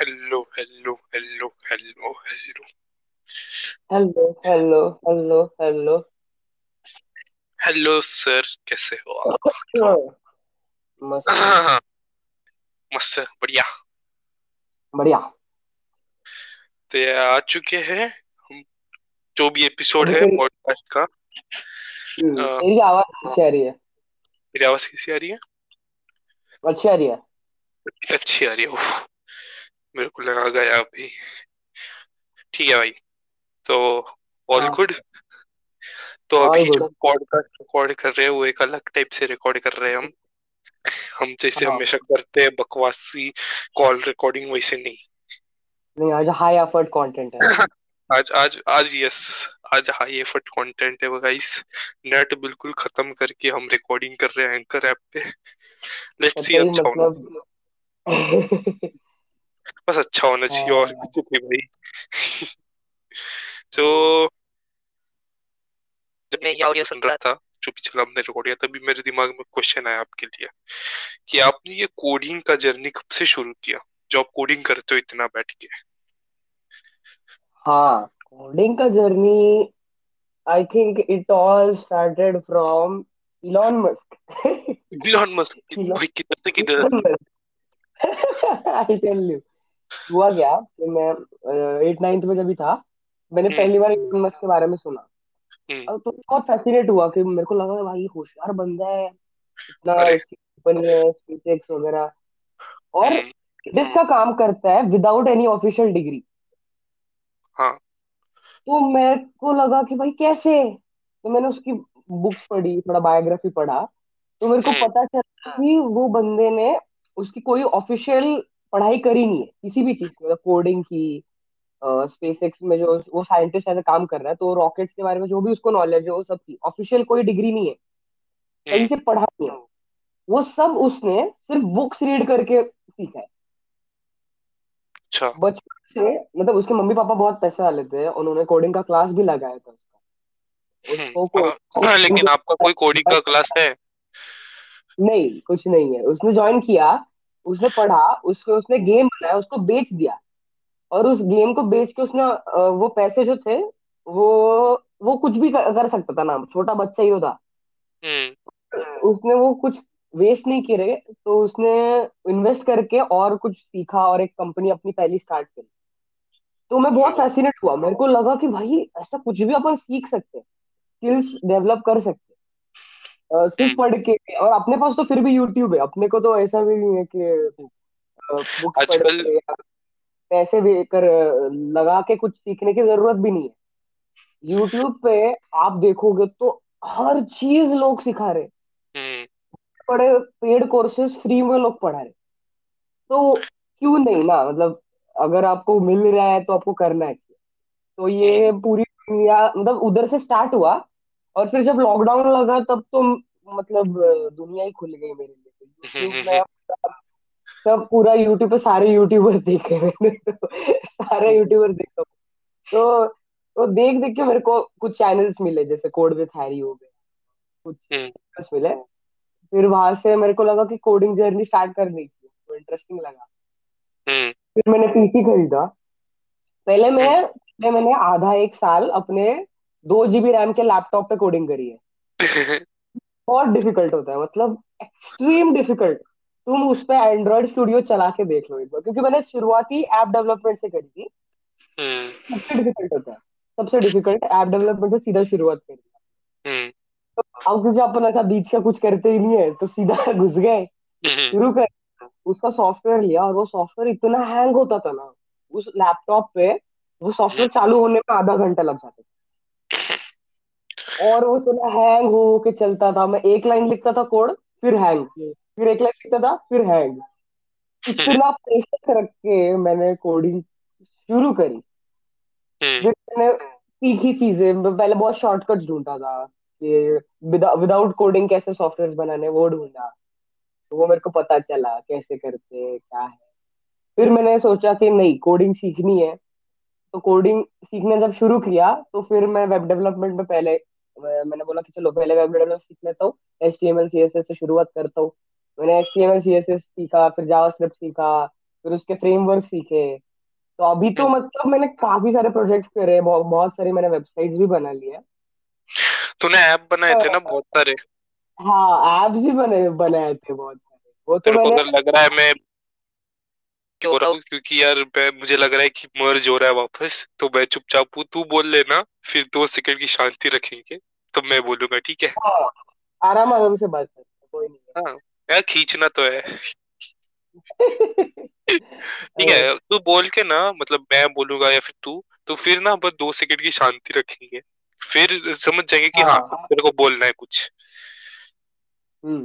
Hello hello hello hello hello hello hello hello hello hello sir कैसे हो मस्त. बढ़िया. बढ़िया. तो ये आ चुके हैं हम जो भी एपिसोड है पॉडकास्ट तो- का। हम्म, मेरी आवाज़ कैसी आ रही है। मेरी आवाज़ कैसी आ रही है? अच्छी आ रही है। अच्छी आ रही है मेरे को लगा गया अभी। ठीक है भाई तो ऑल हाँ। गुड तो अभी जो गुड पॉडकास्ट रिकॉर्ड कर रहे हैं वो एक अलग टाइप से रिकॉर्ड कर रहे हैं हम। हम जैसे हाँ। हमेशा करते हैं बकवासी कॉल रिकॉर्डिंग वैसे नहीं। नहीं आज हाई एफर्ट कंटेंट है। आज आज आज यस आज हाई एफर्ट कंटेंट है गाइस नेट बिल्कुल खत्म करके हम रिकॉर्डिंग कर रहे हैं एंकर ऐप पे। लेट्स सी अच्छा मतलब बस अच्छा होना चाहिए और कुछ नहीं भाई तो जब मैं ये ऑडियो सुन रहा था जो पिछला हमने रिकॉर्ड किया तभी मेरे दिमाग में क्वेश्चन आया आपके लिए कि आपने ये कोडिंग का जर्नी कब से शुरू किया जो आप कोडिंग करते हो इतना बैठ के हाँ कोडिंग का journey I think it all started from Elon Musk Elon Musk भाई किधर से किधर आई टेल यू हुआ क्या कि मैं एट नाइन्थ में जब भी था मैंने हम्म। पहली बार इलॉन मस्क के बारे में सुना। हम्म। अब तो बहुत फैसिनेट हुआ कि मेरे को लगा भाई होशियार बंदा है इतना कंपनी है स्पेसएक्स वगैरह। और हम्म। जिसका काम करता है विदाउट एनी ऑफिशियल डिग्री हाँ। तो मेरे को लगा कि भाई कैसे? तो मैंने उसकी बुक्स पढ़ी थोड़ा बायोग्राफी पढ़ा। तो मेरे को हम्म। पता चला कि वो बंदे ने उसकी कोई ऑफिशियल पढ़ाई करी नहीं है किसी भी चीज़ की मतलब कोडिंग की स्पेसएक्स में जो वो साइंटिस्ट ऐसे काम कर रहा है तो रॉकेट्स के बारे में जो भी उसको नॉलेज है वो सब की ऑफिशियल कोई डिग्री नहीं है। कहीं हम्म से पढ़ा नहीं है। वो सब उसने सिर्फ़ बुक्स रीड करके सीखा है। अच्छा। बचपन से मतलब उसके मम्मी पापा बहुत पैसे वाले थे उन्होंने कोडिंग का क्लास भी लगाया था उसका। उसको हम्म को, हाँ, लेकिन आपका कोई कोडिंग का क्लास है? नहीं कुछ नहीं है। उसने ज्वाइन किया उसने पढ़ा उसको उसने गेम बनाया उसको बेच दिया। और उस गेम को बेच के उसने वो पैसे जो थे वो वो कुछ भी कर, कर सकता था ना छोटा बच्चा ही था। हम्म। उसने वो कुछ वेस्ट नहीं करे तो उसने इन्वेस्ट करके और कुछ सीखा और एक कंपनी अपनी पहली स्टार्ट करी। तो मैं बहुत हम्म। फैसिनेट हुआ। मेरे को लगा कि भाई ऐसा कुछ भी अपन सीख सकते हैं। स्किल्स डेवलप कर सकते सिर्फ़ हम्म। पढ़ के। और अपने पास तो फिर भी यूट्यूब है। अपने को तो ऐसा भी नहीं है कि बुक्स पढ़ के पैसे भी कर लगा के कुछ सीखने की ज़रूरत भी नहीं है। यूट्यूब पे आप देखोगे तो हर चीज़ लोग सिखा रहे हम्म। बड़े पेड कोर्सेज फ्री में लोग पढ़ा रहे तो क्यों नहीं ना? मतलब अगर आपको मिल रहा है तो आपको करना है। तो ये हम्म। पूरी दुनिया मतलब उधर से स्टार्ट हुआ। और फिर जब लॉकडाउन लगा तब तो मतलब दुनिया ही खुल गई मेरे लिए। हम्म हम्म सब पूरा यूट्यूब पे सारे यूट्यूबर देखे मैंने तो सारे यूट्यूबर देखा तो तो देख देख के मेरे को कुछ चैनल्स मिले जैसे कोड विथ हैरी हो गए कुछ हम्म। channels मिले। फिर वहाँ से मेरे को लगा कि कोडिंग जर्नी स्टार्ट करनी चाहिए तो इंटरेस्टिंग लगा। हम्म। फिर मैंने पीसी खरीदा। पहले हम्म। मैं पहले मैंने आधा एक साल अपने दो जीबी रैम के लैपटॉप पे कोडिंग करी है। बहुत डिफ़िकल्ट होता है मतलब एक्सट्रीम डिफ़िकल्ट तुम उस पर एंड्रॉइड स्टूडियो चला के देख लो एक बार क्योंकि मैंने शुरुआती ऐप डेवलपमेंट से करी थी। हम्म। सबसे डिफ़िकल्ट होता है सबसे डिफ़िकल्ट ऐप डेवलपमेंट से सीधा शुरुआत करी। हम्म। तो अब क्योंकि अपन ऐसा बीच का कुछ करते ही नहीं है तो सीधा घुस गए हम्म। शुरू कर उसका सॉफ्टवेयर लिया और वो सॉफ्टवेयर इतना हैंग होता था ना उस लैपटॉप पे वो सॉफ्टवेयर चालू होने में आधा घंटा लग जाता था। और वो इतना हैंग हो के चलता था। मैं एक लाइन लिखता था कोड फिर हैंग फिर एक लाइन लिखता था फिर हैंग इतना पेशेंस रख के मैंने कोडिंग शुरू करी। हम्म। फिर मैंने सीखी चीज़ें पहले बहुत शॉर्टकट्स ढूंढता था कि विदाउट कोडिंग कैसे सॉफ्टवेयर बनाने वो ढूंढा। तो वो मेरे को पता चला कैसे करते हैं, क्या है। फिर मैंने सोचा कि नहीं कोडिंग सीखनी है। तो कोडिंग सीखने जब शुरू किया तो फिर मैं वेब डेवलपमेंट में पहले मैंने बोला कि चलो पहले वेब डेवलपमेंट सीख लेता हूँ H T M L C S S से शुरुआत करता हूँ। मैंने H T M L C S S सीखा फिर जावास्क्रिप्ट सीखा फिर उसके फ्रेमवर्क सीखे। तो अभी तो हम्म। मतलब मैंने काफ़ी सारे प्रोजेक्ट्स करे बहुत, बहुत सारी मैंने वेबसाइट्स भी बना ली है तूने ऐप बनाए थे ना बहुत सारे? हाँ एप्स भी बने बनाए थे बहुत सारे। वो तो मैंने लग रहा है मैं हो रहा हूँ क्योंकि यार मैं मुझे लग रहा है कि मर्ज हो रहा है वापस तो मैं चुपचाप हूँ। तू बोल लेना फिर दो सेकंड की शांति रखेंगे। तो मैं बोलूँगा ठीक है? हाँ, आराम आराम से बात करते हैं, कोई हाँ। यार खींचना तो है। ठीक है तू बोल के ना मतलब मैं बोलूँगा या फिर तू तो फिर ना बस दो सेकंड की शांति रखेंगे। फिर समझ जाएँगे कि हाँ हाँ। तेरे को बोलना है कुछ। हम्म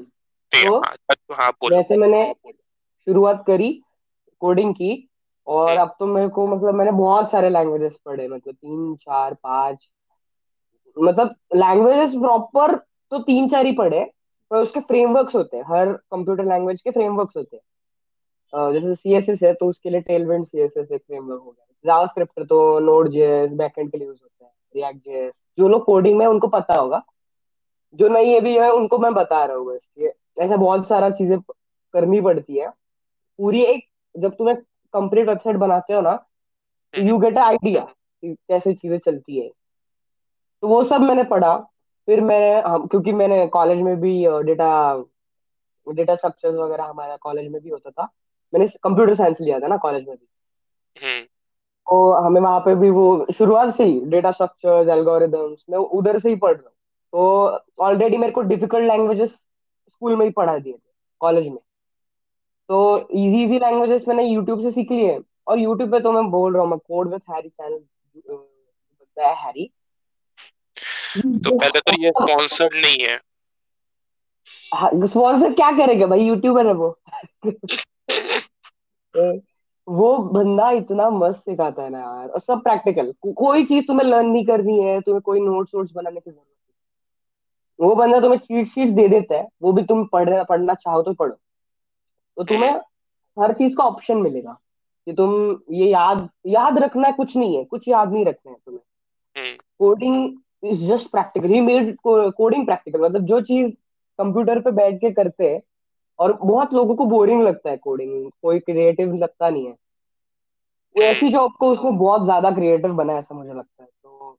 ठीक है तो हाँ हाँ बोल। जैसे मैंने शुरुआत करी कोडिंग की और हम्म। अब तो मेरे को मतलब मैंने बहुत सारे लैंग्वेजेस पढ़े मतलब तीन चार पाँच मतलब लैंग्वेजेस प्रॉपर तो तीन चार ही पढ़े पर उसके फ्रेमवर्क्स होते हैं। हर कंप्यूटर लैंग्वेज के फ्रेमवर्क्स होते हैं। अ, जैसे सीएसएस है तो उसके लिए टेलविंड सीएसएस एक फ्रेमवर्क हो गया। जावास्क्रिप्ट तो नोड जेएस बैकएंड के लिए यूज़ होता है। रिएक्ट जेएस जो लोग कोडिंग में उनको पता होगा। जो नहीं अभी है उनको मैं बता रहा हूँ ये ऐसा बहुत सारा चीज़ें करनी पड़ती है। पूरी एक जब तुम्हें कंप्लीट वेबसाइट बनाते हो ना यू गेट आइडिया कैसे चीज़ें चलती है। तो वो सब मैंने पढ़ा। फिर मैं हम क्योंकि मैंने कॉलेज में भी डेटा डेटा स्ट्रक्चर्स वगैरह हमारा कॉलेज में भी होता था। मैंने कंप्यूटर साइंस लिया था ना कॉलेज में भी। हम्म। तो हमें वहाँ पे भी वो शुरुआत से ही डेटा स्ट्रक्चर्स एल्गोरिदम्स मैं उधर से ही पढ़ रहा हूँ। तो ऑलरेडी मेरे को डिफ़िकल्ट लैंग्वेजेस स्कूल में ही पढ़ा दिए थे कॉलेज में। तो इजी इजी लैंग्वेजेस मैंने यूट्यूब से सीख लिए। और यूट्यूब पे तो मैं बोल रहा हूँ मैं कोड विद हैरी चैनल है हैरी तो पहले तो ये स्पॉन्सर्ड नहीं है। स्पॉन्सर क्या करेगा भाई? यूट्यूबर है वो। वो बंदा इतना मस्त सिखाता है ना यार। और सब प्रैक्टिकल को, कोई चीज़ तुम्हें लर्न नहीं करनी है तुम्हें कोई नोट्स वोट्स बनाने की ज़रूरत नहीं। वो बंदा तुम्हें चीट शीट्स दे देता है वो भी तुम पढ़ पढ़ना चाहो तो पढ़ो। तो तुम्हें हम्म हर चीज़ का ऑप्शन मिलेगा। कि तुम ये याद याद रखना कुछ नहीं है कुछ याद नहीं रखना है तुम्हें। हम्म। कोडिंग इज़ जस्ट प्रैक्टिकल ही मेड कोडिंग प्रैक्टिकल मतलब जो चीज़ कंप्यूटर पे बैठ के करते हैं और बहुत लोगों को बोरिंग लगता है कोडिंग कोई क्रिएटिव लगता नहीं है। वो हम्म ऐसी जॉब को उसको बहुत ज़्यादा क्रिएटिव बना ऐसा मुझे लगता है। तो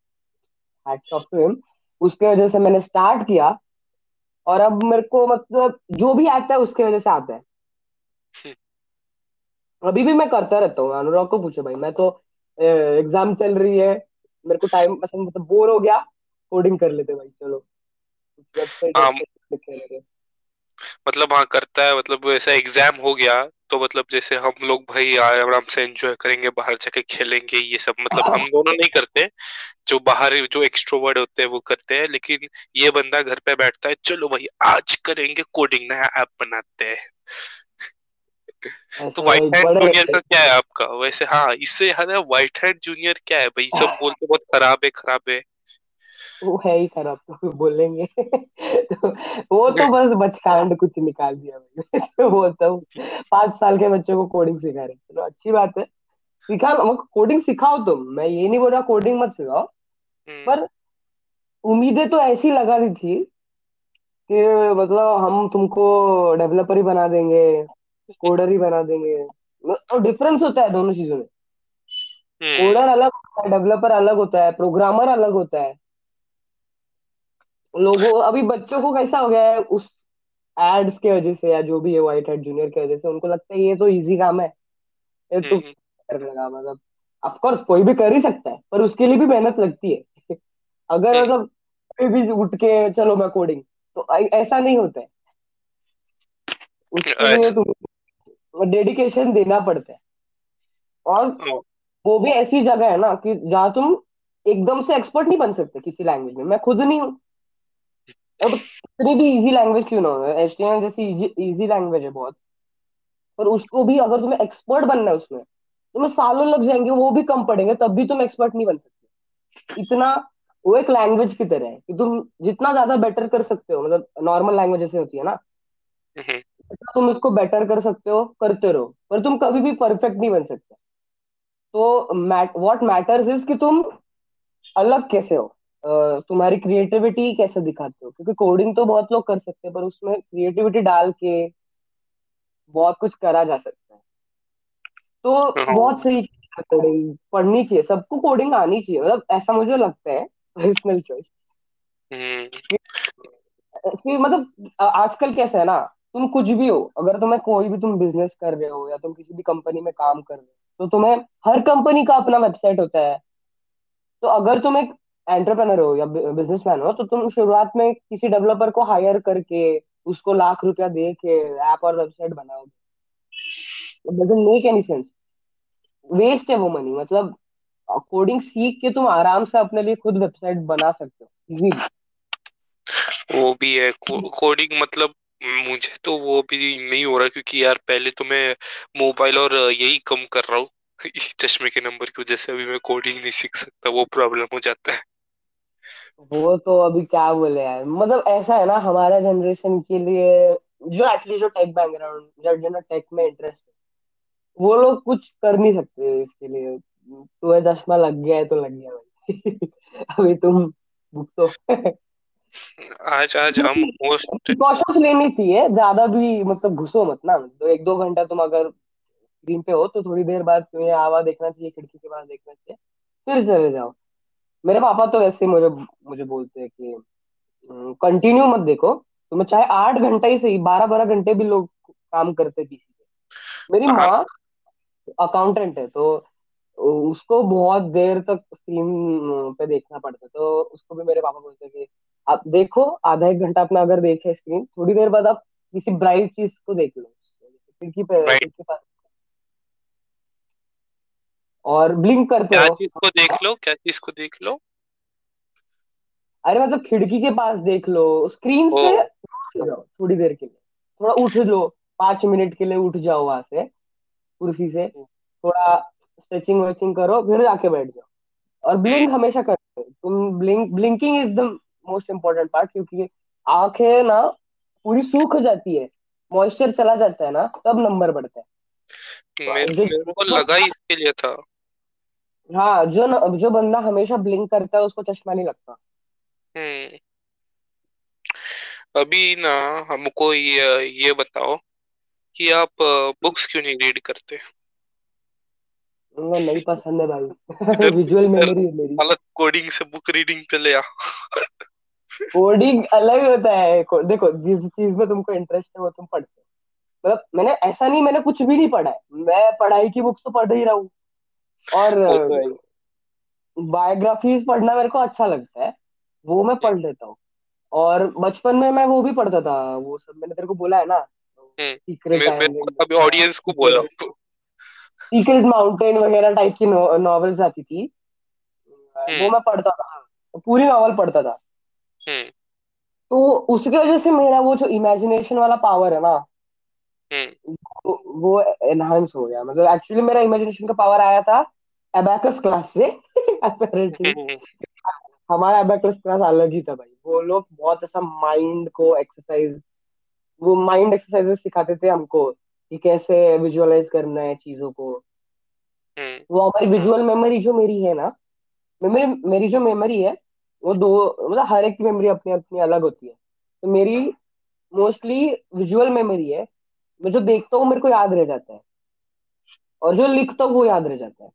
हैट्स ऑफ़ टू हिम उसके वजह से मैंने स्टार्ट किया। और अब मेरे को मतलब जो भी आता है उसके वजह से आता है। अभी भी मैं करता रहता हूँ। अनुराग को पूछो भाई। मैं तो एग्ज़ाम चल रही है। मेरे को टाइम पसंद मतलब बोर हो गया। कोडिंग कर लेते भाई चलो। वेबसाइट हाँ मतलब हाँ करता है मतलब ऐसा एग्ज़ाम हो गया तो मतलब जैसे हम लोग भाई आराम से एंजॉय करेंगे बाहर जाके खेलेंगे ये सब मतलब हम दोनों नहीं करते जो बाहर जो एक्सट्रोवर्ट होते हैं वो करते हैं लेकिन ये बंदा घर पे बैठता है चलो भाई आज करेंगे कोडिंग नया ऐप बनाते हैं। तो व्हाइट हैंड जूनियर का क्या है आपका? वैसे हाँ इससे है व्हाइट हैंड जूनियर क्या है भाई? सब बोलते बहुत खराब है खराब है। वो है ही खराब तो बोलेंगे। तो वो तो बस बचकांड कुछ निकाल दिया मैंने। तो वो सब पाँच साल के बच्चों को कोडिंग सिखा रहे चलो अच्छी बात है। सिखा कोडिंग सिखाओ तुम। मैं ये नहीं बोल रहा कोडिंग मत सिखाओ। हम्म। पर उम्मीदें तो ऐसी लगा रही थी कि मतलब हम तुमको डेवलपर ही बना देंगे कोडर ही बना देंगे। और डिफरेंस होता है दोनों चीज़ों में। हम्म। कोडर अलग होता है डेवलपर अलग होता है प्रोग्रामर अलग होता है। लोगों अभी बच्चों को कैसा हो गया है उस एड्स के वजह से या जो भी है व्हाइट हेड जूनियर की वजह से उनको लगता है ये तो इजी काम है। ये तो हम्म कर लेगा मतलब ऑफ़ कोर्स कोई भी कर ही सकता है पर उसके लिए भी मेहनत लगती है। अगर हम्म। मतलब कोई भी उठ के चलो मैं कोडिंग तो ऐसा नहीं होता है। उसके लिए डेडिकेशन देना पड़ता है। और वो भी ऐसी जगह है ना कि जहाँ तुम एकदम से एक्सपर्ट नहीं बन सकते किसी लैंग्वेज में। मैं खुद नहीं हूँ। अब कितनी भी इजी लैंग्वेज क्यों ना हो? एचटीएमएल जैसी इजी इजी लैंग्वेज है बहुत। पर उसको भी अगर तुम्हें एक्सपर्ट बनना है उसमें तुम्हें सालों लग जाएँगे वो भी कम पड़ेंगे तब भी तुम एक्सपर्ट नहीं बन सकते। इतना वो एक लैंग्वेज की तरह है कि तुम जितना ज़्यादा बेटर कर सकते हो मतलब नॉर्मल लैंग्वेज जैसे होती है ना? हम्म। जितना तुम उसको बेटर कर सकते हो करते रहो। पर तुम कभी भी परफेक्ट नहीं बन सकते। तो व्हाट मैटर्स इज़ कि तुम अलग कैसे हो। तुम्हारी क्रिएटिविटी कैसे दिखाते हो? क्योंकि कोडिंग तो बहुत लोग कर सकते हैं पर उसमें क्रिएटिविटी डाल के बहुत कुछ करा जा सकता है। तो बहुत हाँ सही चीज़ है कोडिंग पढ़नी चाहिए सबको कोडिंग आनी चाहिए मतलब ऐसा मुझे लगता है पर्सनल चॉइस हम्म। मतलब आजकल कैसा है ना तुम कुछ भी हो अगर तुम्हें कोई भी तुम बिज़नेस कर रहे हो या तुम किसी भी कंपनी में काम कर रहे हो तो तुम्हें हर कंपनी का अपना वेबसाइट होता है। तो अगर तुम एक एंटरप्रेनर हो या बिजनेसमैन हो तो तुम शुरुआत में किसी डेवलपर को हायर करके, उसको लाख रुपया दे के ऐप और वेबसाइट बनाओगे। मेक एनी सेंस वेस्ट है वो मनी मतलब कोडिंग सीख के तुम आराम से अपने लिए खुद वेबसाइट बना सकते हो। वो भी है कोडिंग मतलब मुझे तो वो भी नहीं हो रहा क्योंकि यार पहले तो मैं मोबाइल और यही कम कर रहा हूँ। चश्मे के नंबर की वजह से अभी मैं कोडिंग नहीं सीख सकता, वो प्रॉब्लम हो जाता है। वो तो अभी क्या बोले यार? मतलब ऐसा है ना हमारा जनरेशन के लिए जो एटलीस्ट जो टेक बैकग्राउंड जो जो ना टेक में इंटरेस्ट है वो लोग कुछ कर नहीं सकते इसके लिए। तुम्हें चश्मा लग गया है तो लग गया भाई। अभी तुम भुगतो आज आज हम मोस्ट प्रिकॉशंस लेनी चाहिए। ज़्यादा भी मतलब घुसो मत ना। तो एक दो घंटा तुम अगर स्क्रीन पे हो तो थोड़ी देर बाद तुम्हें आवा देखना चाहिए खिड़की के पास देखना चाहिए फिर चले जाओ। मेरे पापा तो वैसे मुझे मुझे बोलते हैं कि कंटिन्यू मत देखो। तुम्हें चाहे आठ घंटे ही सही बारह बारह घंटे भी लोग काम करते पीसी पे मेरी माँ अकाउंटेंट है तो उसको बहुत देर तक स्क्रीन पे देखना पड़ता है। तो उसको भी मेरे पापा बोलते हैं कि आप देखो आधा एक घंटा अपना अगर देखे स्क्रीन थोड़ी देर बाद आप किसी ब्राइट चीज़ को देख लो। खिड़की पे खिड़की पास और ब्लिंक करते क्या रहो। चीज़ को देख लो क्या चीज़ को देख लो? अरे मतलब खिड़की के पास देख लो स्क्रीन से थोड़ी देर के लिए। थोड़ा उठ लो पाँच मिनट के लिए उठ जाओ वहाँ से कुर्सी से। थोड़ा स्ट्रेचिंग वेचिंग करो फिर जाके बैठ जाओ। और ब्लिंक हमेशा करते हो तुम blink blinking is the most important part क्योंकि आँखें ना पूरी सूख जाती है मॉइस्चर चला जाता है ना तब नंबर बढ़ता है। मेरे, मेरे को लगा ही इसके लिए था। हाँ जो न, जो बंदा हमेशा ब्लिंक करता है उसको चश्मा नहीं लगता। हम्म। अभी ना हमको ये ये बताओ कि आप बुक्स क्यों नहीं रीड करते? उनको नहीं पसंद है भाई। इधर विजुअल इधर मेमोरी है मेरी। हालत कोडिंग से बुक रीडिंग पे ले आ। कोडिंग अलग होता है। को, देखो जिस चीज़ में तुमको इंटरेस्ट है वो तुम पढ़ते हो। मतलब मैंने ऐसा नहीं मैंने कुछ भी नहीं पढ़ा है। मैं पढ़ाई की बुक्स तो पढ़ ही रहा हूँ। और वो बायोग्राफीज पढ़ना मेरे को अच्छा लगता है। वो मैं हम्म। पढ़ लेता हूँ। और बचपन में मैं वो भी पढ़ता था वो सब मैंने तेरे को बोला है ना? हम्म। सीक्रेट मे, मेरे को ऑडियंस बोला। सीक्रेट माउंटेन वगैरह टाइप की नॉवेल्स आती थी। वो हम्म मैं पढ़ता था पूरी नॉवल पढ़ता था। हम्म। तो उसकी वजह से मेरा वो जो इमेजिनेशन वाला पावर है ना हम्म वो वो एनहांस हो गया। मतलब एक्चुअली मेरा इमेजिनेशन का पावर आया था एबाकस क्लास से। अपेरेंटली हम्म हमारा एबाकस क्लास अलग ही था भाई। वो लोग बहुत ऐसा माइंड को एक्सरसाइज वो माइंड एक्सरसाइजेस सिखाते थे हमको कि कैसे विजुअलाइज करना है चीज़ों को। हम्म वो हमारी विजुअल मेमोरी जो मेरी है ना मेमोरी मेरी जो मेमोरी है वो दो मतलब हर एक की मेमोरी अपनी अपनी अलग होती है। तो मेरी मोस्टली विजुअल मेमोरी है मैं जो देखता हूँ मेरे को याद रह जाता है। और जो लिखता हूँ वो याद रह जाता है।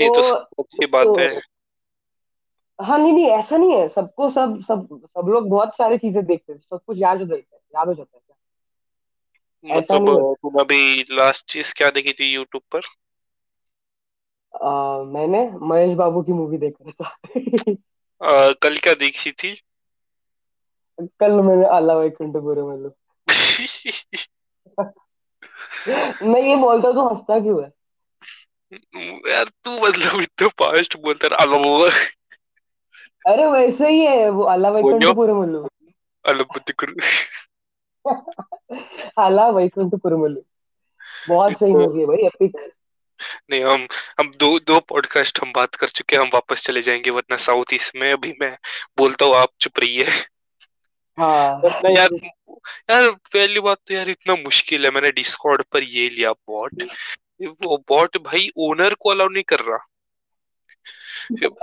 ये तो तो, अच्छी बात है तो हाँ। नहीं नहीं ऐसा नहीं है। सबको सब सब सब लोग बहुत सारी चीज़ें देखते हैं। सब कुछ याद हो जाता है। याद हो जाता है ऐसा मतलब तुम अभी लास्ट चीज़ क्या देखी थी यूट्यूब पर? आ, मैंने महेश बाबू की मूवी देखा था। आ, कल क्या देखी थी? कल मैंने आला वैकुंठपुरम में मैं ये बोलता तो हंसता क्यों है? यार तू मतलब इतना फास्ट बोलता रहा अलो अरे वैसे ही है वो आला बोलियो। वैकुंठपुरम अलो बुद्धिकुर आला वैकुंठपुरम बहुत सही मूवी है भाई एपिक नहीं हम हम दो दो पॉडकास्ट हम बात कर चुके हैं हम वापस चले जाएँगे वरना साउथ ईस्ट में अभी मैं बोलता हूँ आप चुप रहिए। हाँ। यार यार पहली बात तो यार इतना मुश्किल है मैंने डिस्कॉर्ड पर ये लिया बॉट वो बॉट भाई ओनर को अलाउ नहीं कर रहा।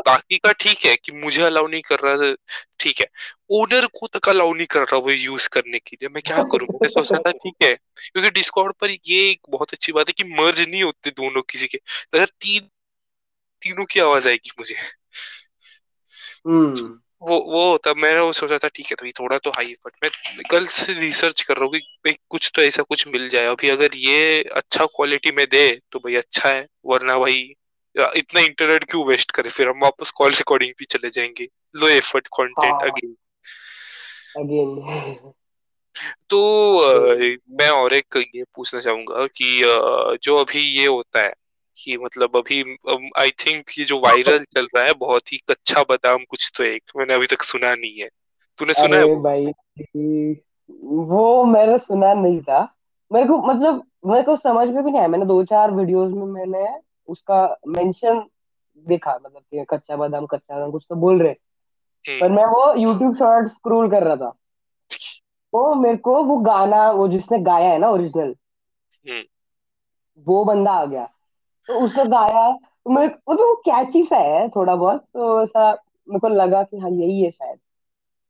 बाकी का ठीक है कि मुझे अलाउ नहीं कर रहा ठीक है। ओनर को तक अलाउ नहीं कर रहा वो यूज़ करने के लिए। मैं क्या करूँ? मैंने सोचा था ठीक है क्योंकि डिस्कॉर्ड पर ये एक बहुत अच्छी बात है कि मर्ज नहीं होते दोनों किसी के। अगर तीन तीनों की आवाज़ आएगी मुझे। हम्म। वो वो होता मैंने वो सोचा था ठीक है तो ये थोड़ा तो हाई बट मैं कल से रिसर्च कर रहा हूँ कि भाई कुछ तो ऐसा कुछ मिल जाए अभी अगर ये अच्छा क्वालिटी में दे तो भाई अच्छा है वरना भाई इतना इंटरनेट क्यों वेस्ट करे? फिर हम वापस कॉल रिकॉर्डिंग भी चले जाएँगे। Low effort content again again तो आ, मैं और एक ये पूछना चाहूँगा कि आ, जो अभी ये होता है कि मतलब अभी आई थिंक ये जो वायरल चल रहा है बहुत ही कच्चा बादाम कुछ तो एक मैंने अभी तक सुना नहीं है। तूने सुना है भाई वो मैंने सुना नहीं था। मेरे को मतलब मेरे को समझ में भी नहीं आया। मैंने दो चार वीडियोस में मैंने उसका मेंशन देखा मतलब कि कच्चा बादाम कच्चा बादाम कुछ तो बोल रहे हम्म। पर मैं वो यूट्यूब शॉर्ट स्क्रॉल कर रहा था। तो मेरे को वो गाना वो जिसने गाया है ना ओरिजिनल हम्म। वो बंदा आ गया। तो उसने गाया मेरे को तो कैची सा है थोड़ा बहुत तो ऐसा मेरे को लगा कि हाँ यही है शायद।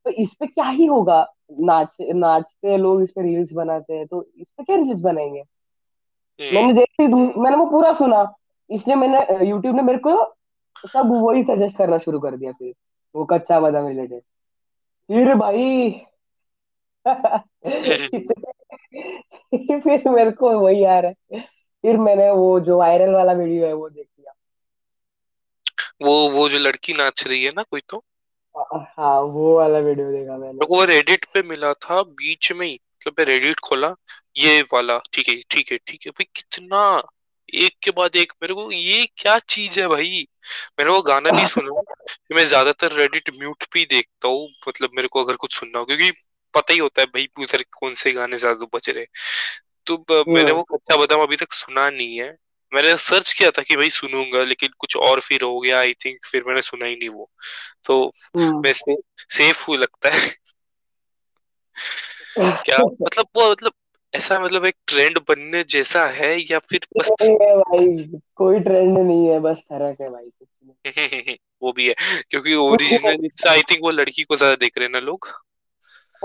तो इस पे क्या ही होगा? नाच नाचते लोग इस पे रील्स बनाते हैं तो इस पे क्या रील्स बनाएँगे। मैंने देखी मैंने वो पूरा सुना। इसलिए मैंने यूट्यूब ने मेरे को सब वही सजेस्ट करना शुरू कर दिया फिर वो कच्चा बादाम रिलेटेड फिर भाई फिर मेरे को वही आ रहा है। फिर मैंने वो जो वायरल वाला वीडियो है वो देख लिया। वो वो जो लड़की नाच रही है ना कोई तो? हाँ वो वाला वीडियो देखा मैंने। वो रेडिट पे मिला था बीच में ही मतलब मैं रेडिट खोला ये वाला ठीक है ठीक है ठीक है। भाई कितना एक के बाद एक मेरे को ये क्या चीज़ है भाई? मैंने वो गाना नहीं सुना। कि मैं ज़्यादातर रेडिट म्यूट पे ही देखता हूँ मतलब मेरे को अगर कुछ सुनना हो क्योंकि पता ही होता है भाई उधर कौन से गाने ज़्यादा बच रहे तो मैंने वो कच्चा बादाम अभी तक सुना नहीं है। मैंने सर्च किया था कि भाई सुनूँगा लेकिन कुछ और फिर हो गया आई थिंक फिर मैंने सुना ही नहीं वो। तो वैसे हम्म। सेफ़ हुई लगता है। क्या मतलब वो मतलब ऐसा मतलब एक ट्रेंड बनने जैसा है या फिर बस है भाई कोई ट्रेंड नहीं है बस फ़र्क है भाई वो भी है क्योंकि ओरिजिनल आई थिंक वो लड़की को ज़्यादा देख रहे हैं ना लोग।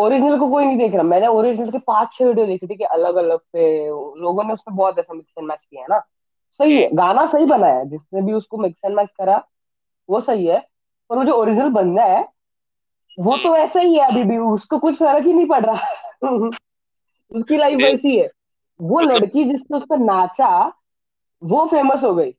ओरिजिनल को कोई नहीं देख रहा। मैंने ओरिजिनल के पाँच छह वीडियो देखी थी कि अलग अलग पे लोगों ने उसमें बहुत ऐसा मिक्स एंड मैच किया है ना? सही है गाना सही बना है। जिसने भी उसको मिक्स एंड मैच करा वो सही है। पर वो जो ओरिजिनल बंदा है वो तो ऐसा ही है अभी भी। उसको कुछ फ़र्क ही नहीं पड़ रहा। उसकी लाइफ वैसी है। वो मतलब, लड़की जिसने उस पर नाचा वो फ़ेमस हो गई।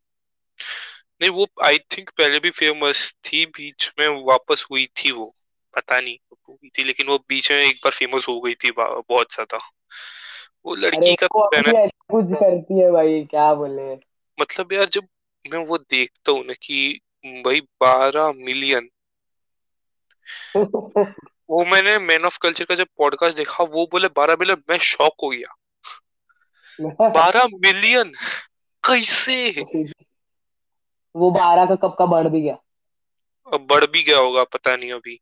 नहीं वो आई थिंक पहले भी फ़ेमस थी बीच में वापस हुई थी वो। पता नहीं हुई थी लेकिन वो बीच में एक बार फ़ेमस हो गई थी बहुत ज़्यादा। वो लड़की का कुछ करती है भाई क्या बोले? मतलब यार जब मैं वो देखता हूँ ना कि भाई बारह मिलियन। वो मैंने मैन ऑफ़ कल्चर का जब पॉडकास्ट देखा वो बोले बारह मिलियन मैं शॉक हो गया। बारह मिलियन? कैसे? वो बारह का कब का बढ़ भी गया? अब बढ़ भी गया होगा पता नहीं अभी।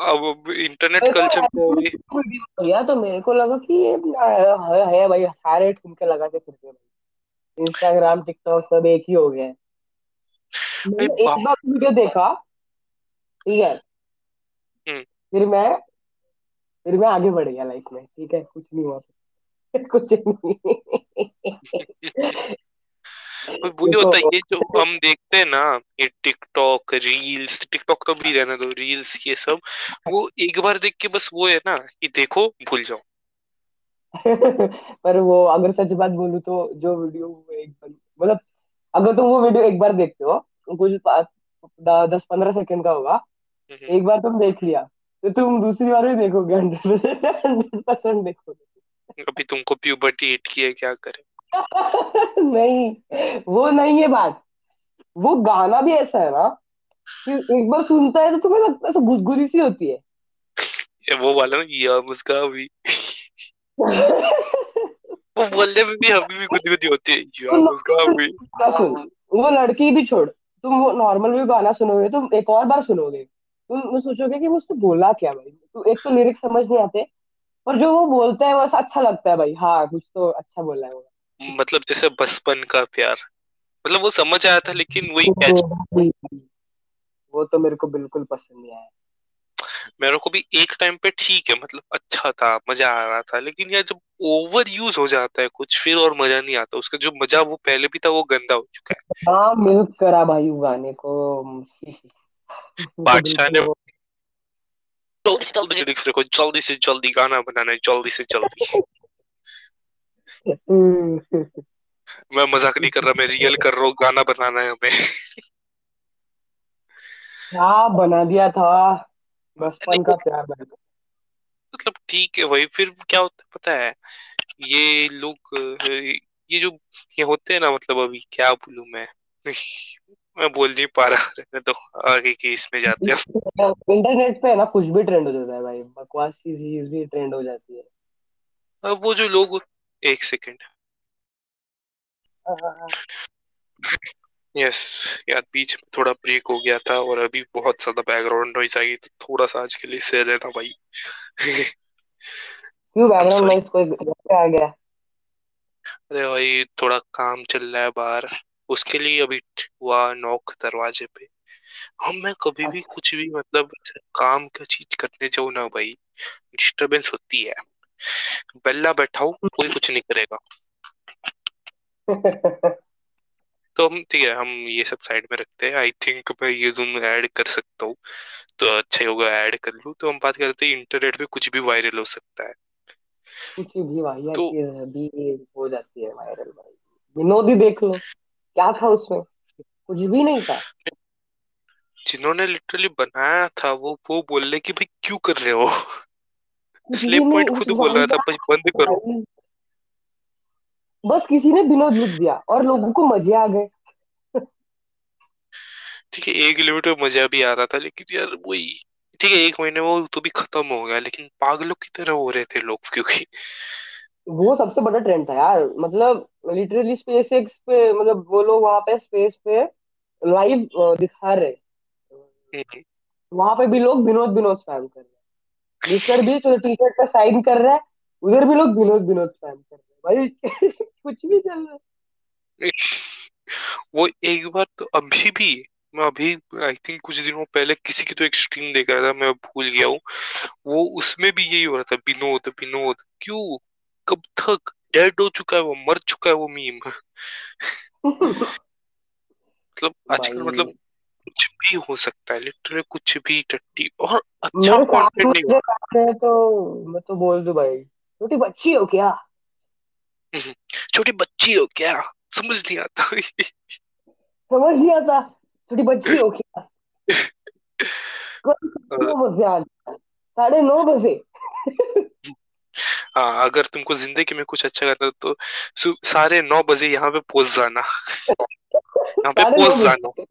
अब इंटरनेट कल्चर पे गया तो मेरे को लगा कि ये है, है भाई सारे ठुमके लगा के फिरते भाई इंस्टाग्राम टिकटॉक सब एक ही हो गया है। एक बार वीडियो देखा ठीक है? हम्म। फिर मैं फिर मैं आगे बढ़ गया लाइफ में ठीक है? कुछ नहीं हुआ। कुछ नहीं। वही होता है ये जो हम देखते हैं ना ये टिकटॉक रील्स टिकटॉक तो भी रहना दो रील्स ये सब वो एक बार देख के बस वो है ना कि देखो भूल जाओ। पर वो अगर सच बात बोलूँ तो जो वीडियो एक मतलब अगर तुम वो वीडियो एक बार देखते हो कुछ दस पंद्रह सेकंड का होगा एक बार तुम देख लिया तो तुम दूसरी बार भी देखोगे हंड्रेड परसेंट देखोगे। अभी तुमको प्यूबर्टी हिट किया क्या करे? नहीं वो नहीं है बात। वो गाना भी ऐसा है ना कि एक बार सुनता है तो तुम्हें लगता है गुदगुदी सी होती है। ये वो वाला ना या मुस्का भी वो बोलने में भी हमें भी गुदगुदी होती है। या मुस्का भी सुन वो लड़की भी छोड़ तुम वो नॉर्मल भी गाना सुनोगे तुम एक और बार सुनोगे। तुम सोचोगे कि मुझसे बोला क्या भाई? तो एक तो लिरिक्स समझ नहीं आते और जो वो बोलता है वो अच्छा लगता है भाई। हाँ कुछ तो अच्छा बोला है वो। मतलब जैसे बचपन का प्यार। मतलब वो समझ आया था लेकिन वही वो कैच वो तो मेरे को बिल्कुल पसंद नहीं आया। मेरे को भी एक टाइम पे ठीक है मतलब अच्छा था मज़ा आ रहा था लेकिन यार जब ओवर यूज़ हो जाता है कुछ फिर और मज़ा नहीं आता। उसका जो मज़ा वो पहले भी था वो गंदा हो चुका है। हाँ मिल्क करा भाई गाने को। बादशाह ने जल्दी से जल्दी लिरिक्स रखो जल्दी से जल्दी गाना बनाना है जल्दी से जल्दी। मैं मज़ाक नहीं कर रहा मैं रियल कर रहा हूँ गाना बनाना है हमें। हाँ बना दिया था? बचपन का प्यार बन मतलब ठीक है भाई फिर क्या होता है पता है ये लोग ये जो ये होते हैं ना मतलब अभी क्या बोलूँ मैं? मैं बोल नहीं पा रहा रहने तो आगे की इसमें जाते हैं। इंटरनेट पे है ना कुछ भी ट्रेंड हो जाता है भाई बकवास चीज़ भी ट्रेंड हो जाती है। अब वो जो लोग एक सेकंड। यस यार बीच में थोड़ा ब्रेक हो गया था और अभी बहुत ज़्यादा बैकग्राउंड नॉइज़ आई तो थोड़ा सा आज के लिए सह लेना भाई। क्यों बैकग्राउंड नॉइज़ कोई आ गया? अरे भाई थोड़ा काम चल रहा है बाहर। उसके लिए अभी हुआ नॉक दरवाजे पे। हम मैं कभी भी कुछ भी मतलब काम का चीज़ करने जाऊँ ना भाई डिस्टरबेंस होती है। बेल्ला बैठा हूँ कोई कुछ नहीं करेगा। तो हम ठीक है हम ये सब साइड में रखते हैं। आई थिंक मैं ये जूम ऐड कर सकता हूँ। तो अच्छा ही होगा ऐड कर लू। तो हम बात करते हैं इंटरनेट पे कुछ भी वायरल हो सकता है। कुछ भी भाई तो, भी हो जाती है वायरल भाई। विनोद ही देख लो क्या था उसमें? कुछ भी नहीं था। जिन्होंने लिटरली बनाया था वो वो बोल रहे कि भाई क्यों कर रहे हो? स्लिप पॉइंट खुद बोल रहा था बस बंद करो। बस किसी ने विनोद लिख दिया और लोगों को मज़े आ गए। ठीक है एक लिमिट में मज़ा भी आ रहा था लेकिन यार वही ठीक है एक महीने वो तो भी खत्म हो गया लेकिन पागलों की तरह हो रहे थे लोग क्योंकि वो सबसे बड़ा ट्रेंड था यार मतलब लिटरली स्पेस एक्स पे मतलब वो लोग वहाँ पे स्पेस पे लाइव दिखा रहे। हम्म। वहाँ पे भी लोग विनोद विनोद स्पैम कर रहे। मिस्टर भी तो टी शर्ट पे साइन कर रहा है उधर भी लोग विनोद विनोद स्पैम कर रहे हैं। भाई कुछ भी चल रहा है। वो एक बार तो अभी भी मैं अभी आई थिंक कुछ दिनों पहले किसी की तो एक स्ट्रीम देख रहा था मैं भूल गया हूँ। वो उसमें भी यही हो रहा था विनोद विनोद क्यों? कब तक? डेड हो चुका है वो मर चुका है वो मीम मतलब आजकल मतलब कुछ भी हो सकता है लिटरली कुछ भी टट्टी और अच्छा कंटेंट नहीं तो मैं तो बोल दू भाई छोटी बच्ची हो क्या? हम्म, छोटी बच्ची हो क्या? समझ नहीं आता। समझ नहीं आता छोटी बच्ची हो क्या? साढ़े नौ बजे। हाँ अगर तुमको ज़िंदगी में कुछ अच्छा करना तो साढ़े नौ बजे यहाँ पे पहुँच जाना। यहाँ पे पहुँच जाना।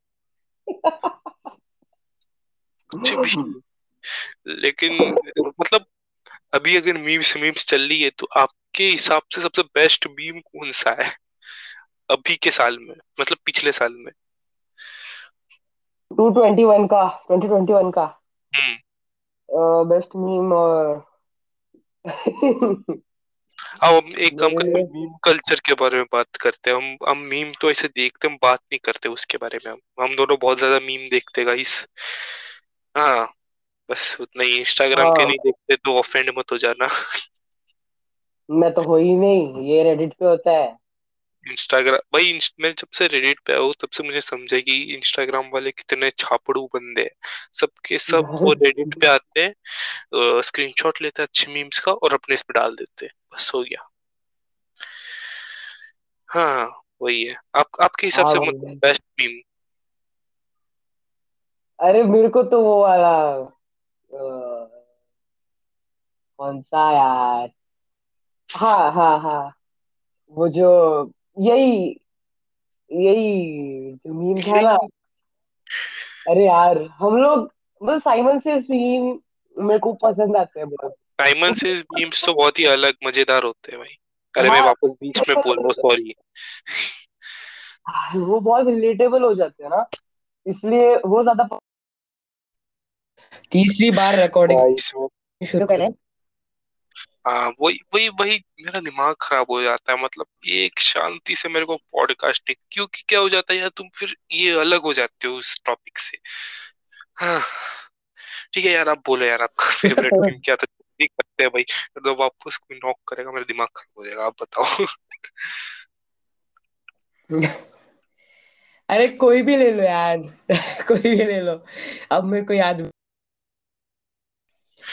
कुछ भी। लेकिन मतलब अभी अगर मीम्स मीम्स चल रही है तो आपके हिसाब से सबसे बेस्ट मीम कौन सा है? अभी के साल में मतलब पिछले साल में। टू ट्वेंटी वन का ट्वेंटी ट्वेंटी वन का। बेस्ट मीम अब एक काम करते हैं मीम कल्चर के बारे में बात करते हैं। हम हम मीम तो ऐसे देखते हम बात नहीं करते उसके बारे में। हम हम दोनों बहुत ज़्यादा मीम देखते गाइस हाँ बस उतना ही। इंस्टाग्राम के हाँ। नहीं देखते तो ऑफेंड मत हो जाना। मैं तो हो ही नहीं। ये रेडिट पे होता है। इंस्टाग्राम भाई मैं जब से रेडिट पे आऊ तब से मुझे समझा कि इंस्टाग्राम वाले कितने छापड़ू बंदे हैं। सबके सब वो रेडिट पे आते हैं स्क्रीनशॉट लेते हैं अच्छे मीम्स का और अपने इसमें डाल देते हैं। बस हो गया। हाँ वही है। आप आपके हिसाब से मतलब बेस्ट मीम अरे मेरे को तो वो वाला कौन सा यार? हाँ हाँ हाँ। वो जो यही यही जो मीम था ना। अरे यार हम लोग बस साइमन से मीम मेरे को पसंद आते हैं बहुत। साइमन से मीम्स तो बहुत ही अलग मज़ेदार होते हैं भाई। अरे मैं हाँ। वापस बीच में बोल रहा सॉरी वो बहुत रिलेटेबल हो जाते हैं ना। इसलिए वो ज़्यादा तीसरी बार रिकॉर्डिंग शुरू करें। हाँ वही वही वही मेरा दिमाग खराब हो जाता है मतलब एक शांति से मेरे को पॉडकास्ट नहीं क्योंकि क्या हो जाता है यार तुम फिर ये अलग हो जाते हो उस टॉपिक से। हाँ ठीक है यार आप बोलो यार आपका फेवरेट टीम क्या था? नहीं करते हैं भाई तो वापस कोई नॉक करेगा मेरा दिमाग खराब हो जाएगा आप बताओ। अरे कोई भी ले लो यार कोई भी ले लो अब मेरे को याद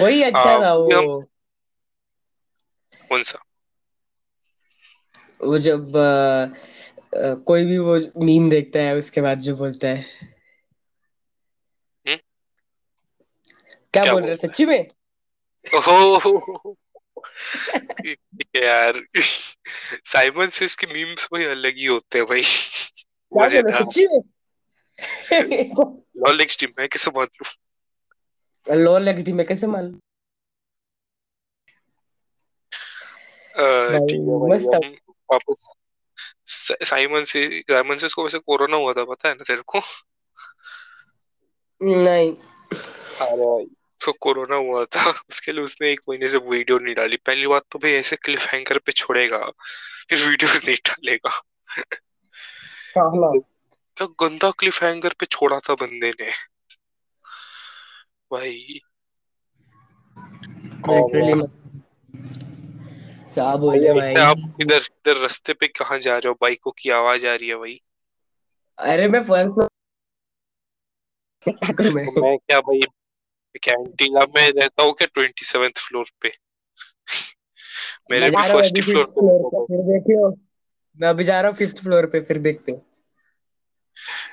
वही अच्छा हाँ था वो। कौन सा? वो जब अ, अ, कोई भी वो मीम देखता है उसके बाद जो बोलता है। हम्म? क्या क्या बोल रहे हैं सच्ची में? है? ओहो! यार। साइमन से इसके मीम्स भाई अलग ही होते हैं भाई। हैं मज़ेदार। सच्ची में? लॉल एक्स टीम मैं कैसे मान? लूँ लगी थी मैं कैसे मान? लूँ? अ, भाई ठीक है भाई मस्त था हम वापस साइमन से साइमन से इसको वैसे कोरोना हुआ था पता है ना तेरे को? नहीं। अरे उसको कोरोना हुआ था उसके लिए उसने एक महीने से वीडियो नहीं डाली। पहली बात तो भाई ऐसे क्लिफ हैंगर पे छोड़ेगा फिर वीडियो नहीं डालेगा। क्या गंदा क्लिफ हैंगर पे छोड़ा था बंदे ने। भाई क्या बोले भाई? आप इधर इधर रास्ते पे कहाँ जा रहे हो? बाइकों की आवाज़ आ रही है भाई। अरे मैं फ़र्स्ट में मैं क्या भाई कैंटीन अब मैं रहता हूँ क्या ट्वेंटी सेवेंथ फ्लोर पे? मेरे भी जा रहा फ़र्स्ट फ्लोर पे फिर देखियो। मैं अभी जा रहा हूँ फिफ्थ फ्लोर पे फिर देखते हैं।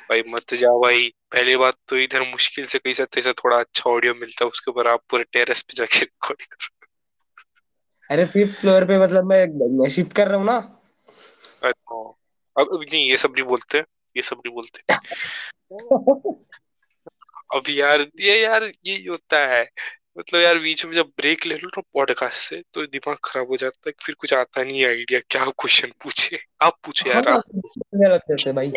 भाई मत जाओ भाई। पहली बात तो इधर मुश्किल से कहीं से थोड़ा अच्छा ऑडियो मिलता है उसके ऊपर आप पूरे टेरेस पे जाके रिकॉर्डिंग करो। अरे फिफ्थ फ्लोर पे मतलब मैं शिफ्ट कर रहा हूँ ना। अच्छा अब नहीं ये सब नहीं बोलते। ये सब नहीं बोलते। अब यार ये यार ये होता है। मतलब यार बीच में जब ब्रेक ले लो ना पॉडकास्ट से तो दिमाग खराब हो जाता है फिर कुछ आता नहीं है आइडिया क्या क्वेश्चन पूछे? आप पूछे यार हाँ आप भाई।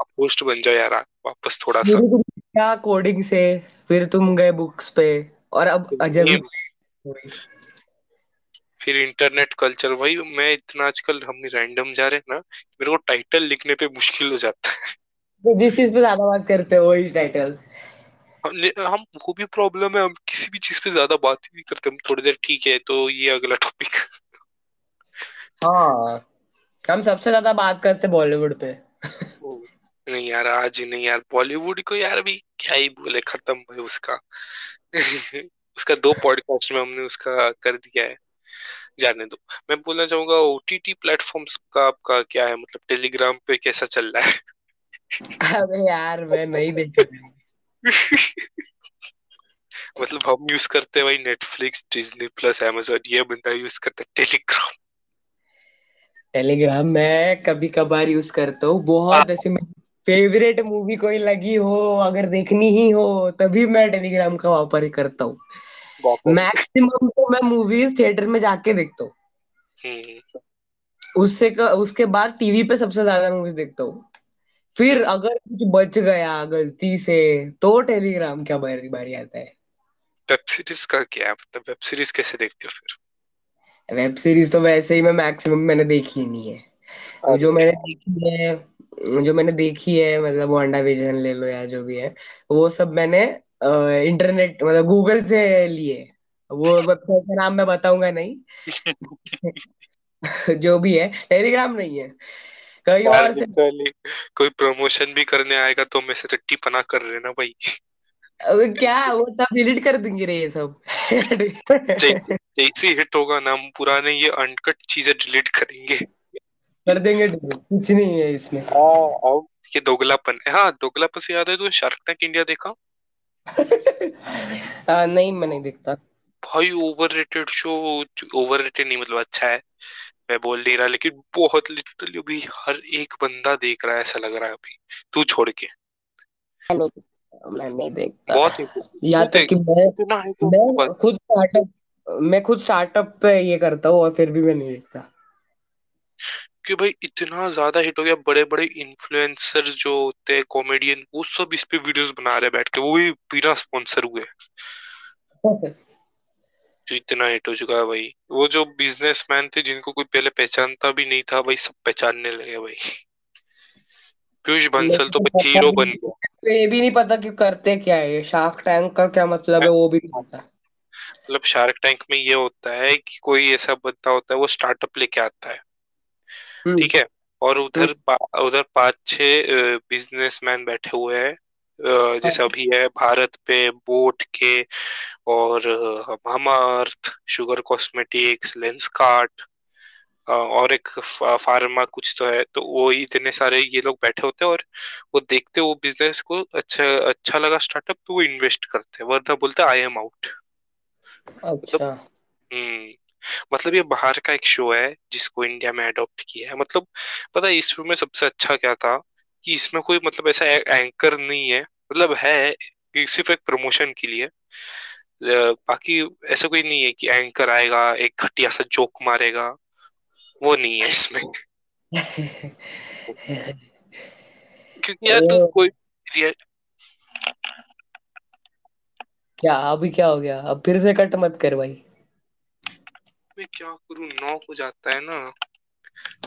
आप होस्ट बन जाओ यार वापस थोड़ा सा। क्या कोडिंग से फिर तुम गए बुक्स पे। और अब अजय फिर इंटरनेट कल्चर भाई मैं इतना आजकल हम रैंडम जा रहे हैं ना मेरे को टाइटल लिखने पे मुश्किल हो जाता है। तो जिस चीज़ पे ज़्यादा बात करते हो वही टाइटल हम वो भी प्रॉब्लम है हम किसी भी चीज़ पे ज़्यादा बात ही नहीं करते हम थोड़ी देर ठीक है तो ये अगला टॉपिक हाँ हम सबसे ज़्यादा बात करते बॉलीवुड पे। नहीं यार आज ही नहीं यार बॉलीवुड को यार अभी क्या ही बोले खत्म भाई उसका। उसका दो पॉडकास्ट में हमने उसका कर दिया है। जाने दो। मैं बोलना चाहूँगा ओटीटी प्लेटफॉर्म्स का आपका क्या है? मतलब टेलीग्राम पे कैसा चल रहा है? अबे यार मैं नहीं देखी मतलब हम यूज़ करते हैं भाई नेटफ्लिक्स डिज्नी प्लस amazon ये बंदा यूज़ करता है टेलीग्राम टेलीग्राम मैं कभी कभार यूज़ करता हूँ। बहुत ऐसे फेवरेट मूवी कोई लगी हो अगर देखनी ही हो तभी मैं टेलीग्राम का वापर करता हूँ। मैक्सिमम तो मैं मूवीज़ थिएटर में जाके देखता हूँ। हम्म। उससे का, उसके बाद टीवी पे सबसे ज़्यादा मूवीज़ देखता हूँ। फिर अगर कुछ बच गया गलती से तो टेलीग्राम क्या बारी बारी आता है। वेब सीरीज़ का क्या? है मतलब वेब सीरीज़ कैसे देखते हो फिर? वेब सीरीज़ तो वैसे ही मैं मैक्सिमम मैंने देखी ही नहीं है। जो मैंने देखी है जो मैंने देखी है मतलब वांडा विजन ले लो या जो भी है वो सब मैंने इंटरनेट मतलब गूगल से लिए। वो वेबसाइट का नाम मैं बताऊँगा नहीं। जो भी है टेलीग्राम नहीं है। कहीं और से कोई प्रमोशन भी करने आएगा तो मैं से टट्टी पना कर रहे ना भाई। क्या वो सब डिलीट कर देंगे रे ये सब। जैसे जैसे हिट होगा ना हम पुराने ये अनकट चीज़ें डिलीट करेंगे। कर देंगे कुछ नहीं है इसमें। हाँ ये दोगलापन है हाँ दोगलापन से याद है तो शार्क टैंक इंडिया देखा? आ, नहीं मैं नहीं देखता। भाई ओवररेटेड शो ओवररेटेड नहीं मतलब अच्छा है। मैं बोल नहीं रहा लेकिन बहुत लिटरली अभी हर एक बंदा देख रहा है ऐसा लग रहा है अभी। तू छोड़ के। मैं नहीं देखता बहुत ही यहाँ तू तक कि मैं है तो मैं खुद स्टार्टअप मैं खुद स्टार्टअप पे ये करता हूँ और फिर भी मैं नहीं देखता। कि भाई इतना ज़्यादा हिट हो गया बड़े बड़े इन्फ्लुएंसर जो होते हैं कॉमेडियन वो सब इस पे वीडियोस बना रहे बैठ के वो भी बिना स्पॉन्सर हुए। जो इतना हिट हो चुका है भाई। वो जो बिजनेसमैन थे जिनको कोई पहले पहचानता भी नहीं था भाई सब पहचानने लगे भाई। पीयूष बंसल तो भाई हीरो बन गया। तो ये भी नहीं पता कि करते क्या है शार्क टैंक का क्या मतलब है वो भी नहीं पता। मतलब शार्क टैंक में ये होता है कि कोई ऐसा बंदा होता है वो स्टार्टअप लेके आता है। ठीक है? और उधर पा, उधर पाँच छह बिजनेसमैन बैठे हुए हैं। जैसे हाँ, अभी है भारत पे बोट के और Mamaearth sugar Cosmetics Lenskart अ, और एक फार्मा कुछ तो है। तो वो इतने सारे ये लोग बैठे होते हैं और वो देखते वो बिज़नेस को अच्छा अच्छा लगा स्टार्टअप तो वो इन्वेस्ट करते हैं। वरना बोलते आई एम आउट अच्छा। हम्म। मतलब ये बाहर का एक शो है जिसको इंडिया में अडॉप्ट किया है। मतलब पता है इस शो में सबसे अच्छा क्या था कि इसमें कोई मतलब ऐसा एंकर नहीं है। मतलब है सिर्फ़ एक प्रमोशन के लिए। अ, बाकी ऐसा कोई नहीं है कि एंकर आएगा एक घटिया सा जोक मारेगा। वो नहीं है इसमें। क्योंकि यार तू कोई रियल क्या अभी क्या हो गया? अब फिर से कट मत कर भाई। मैं क्या करूँ? नौ हो जाता है ना।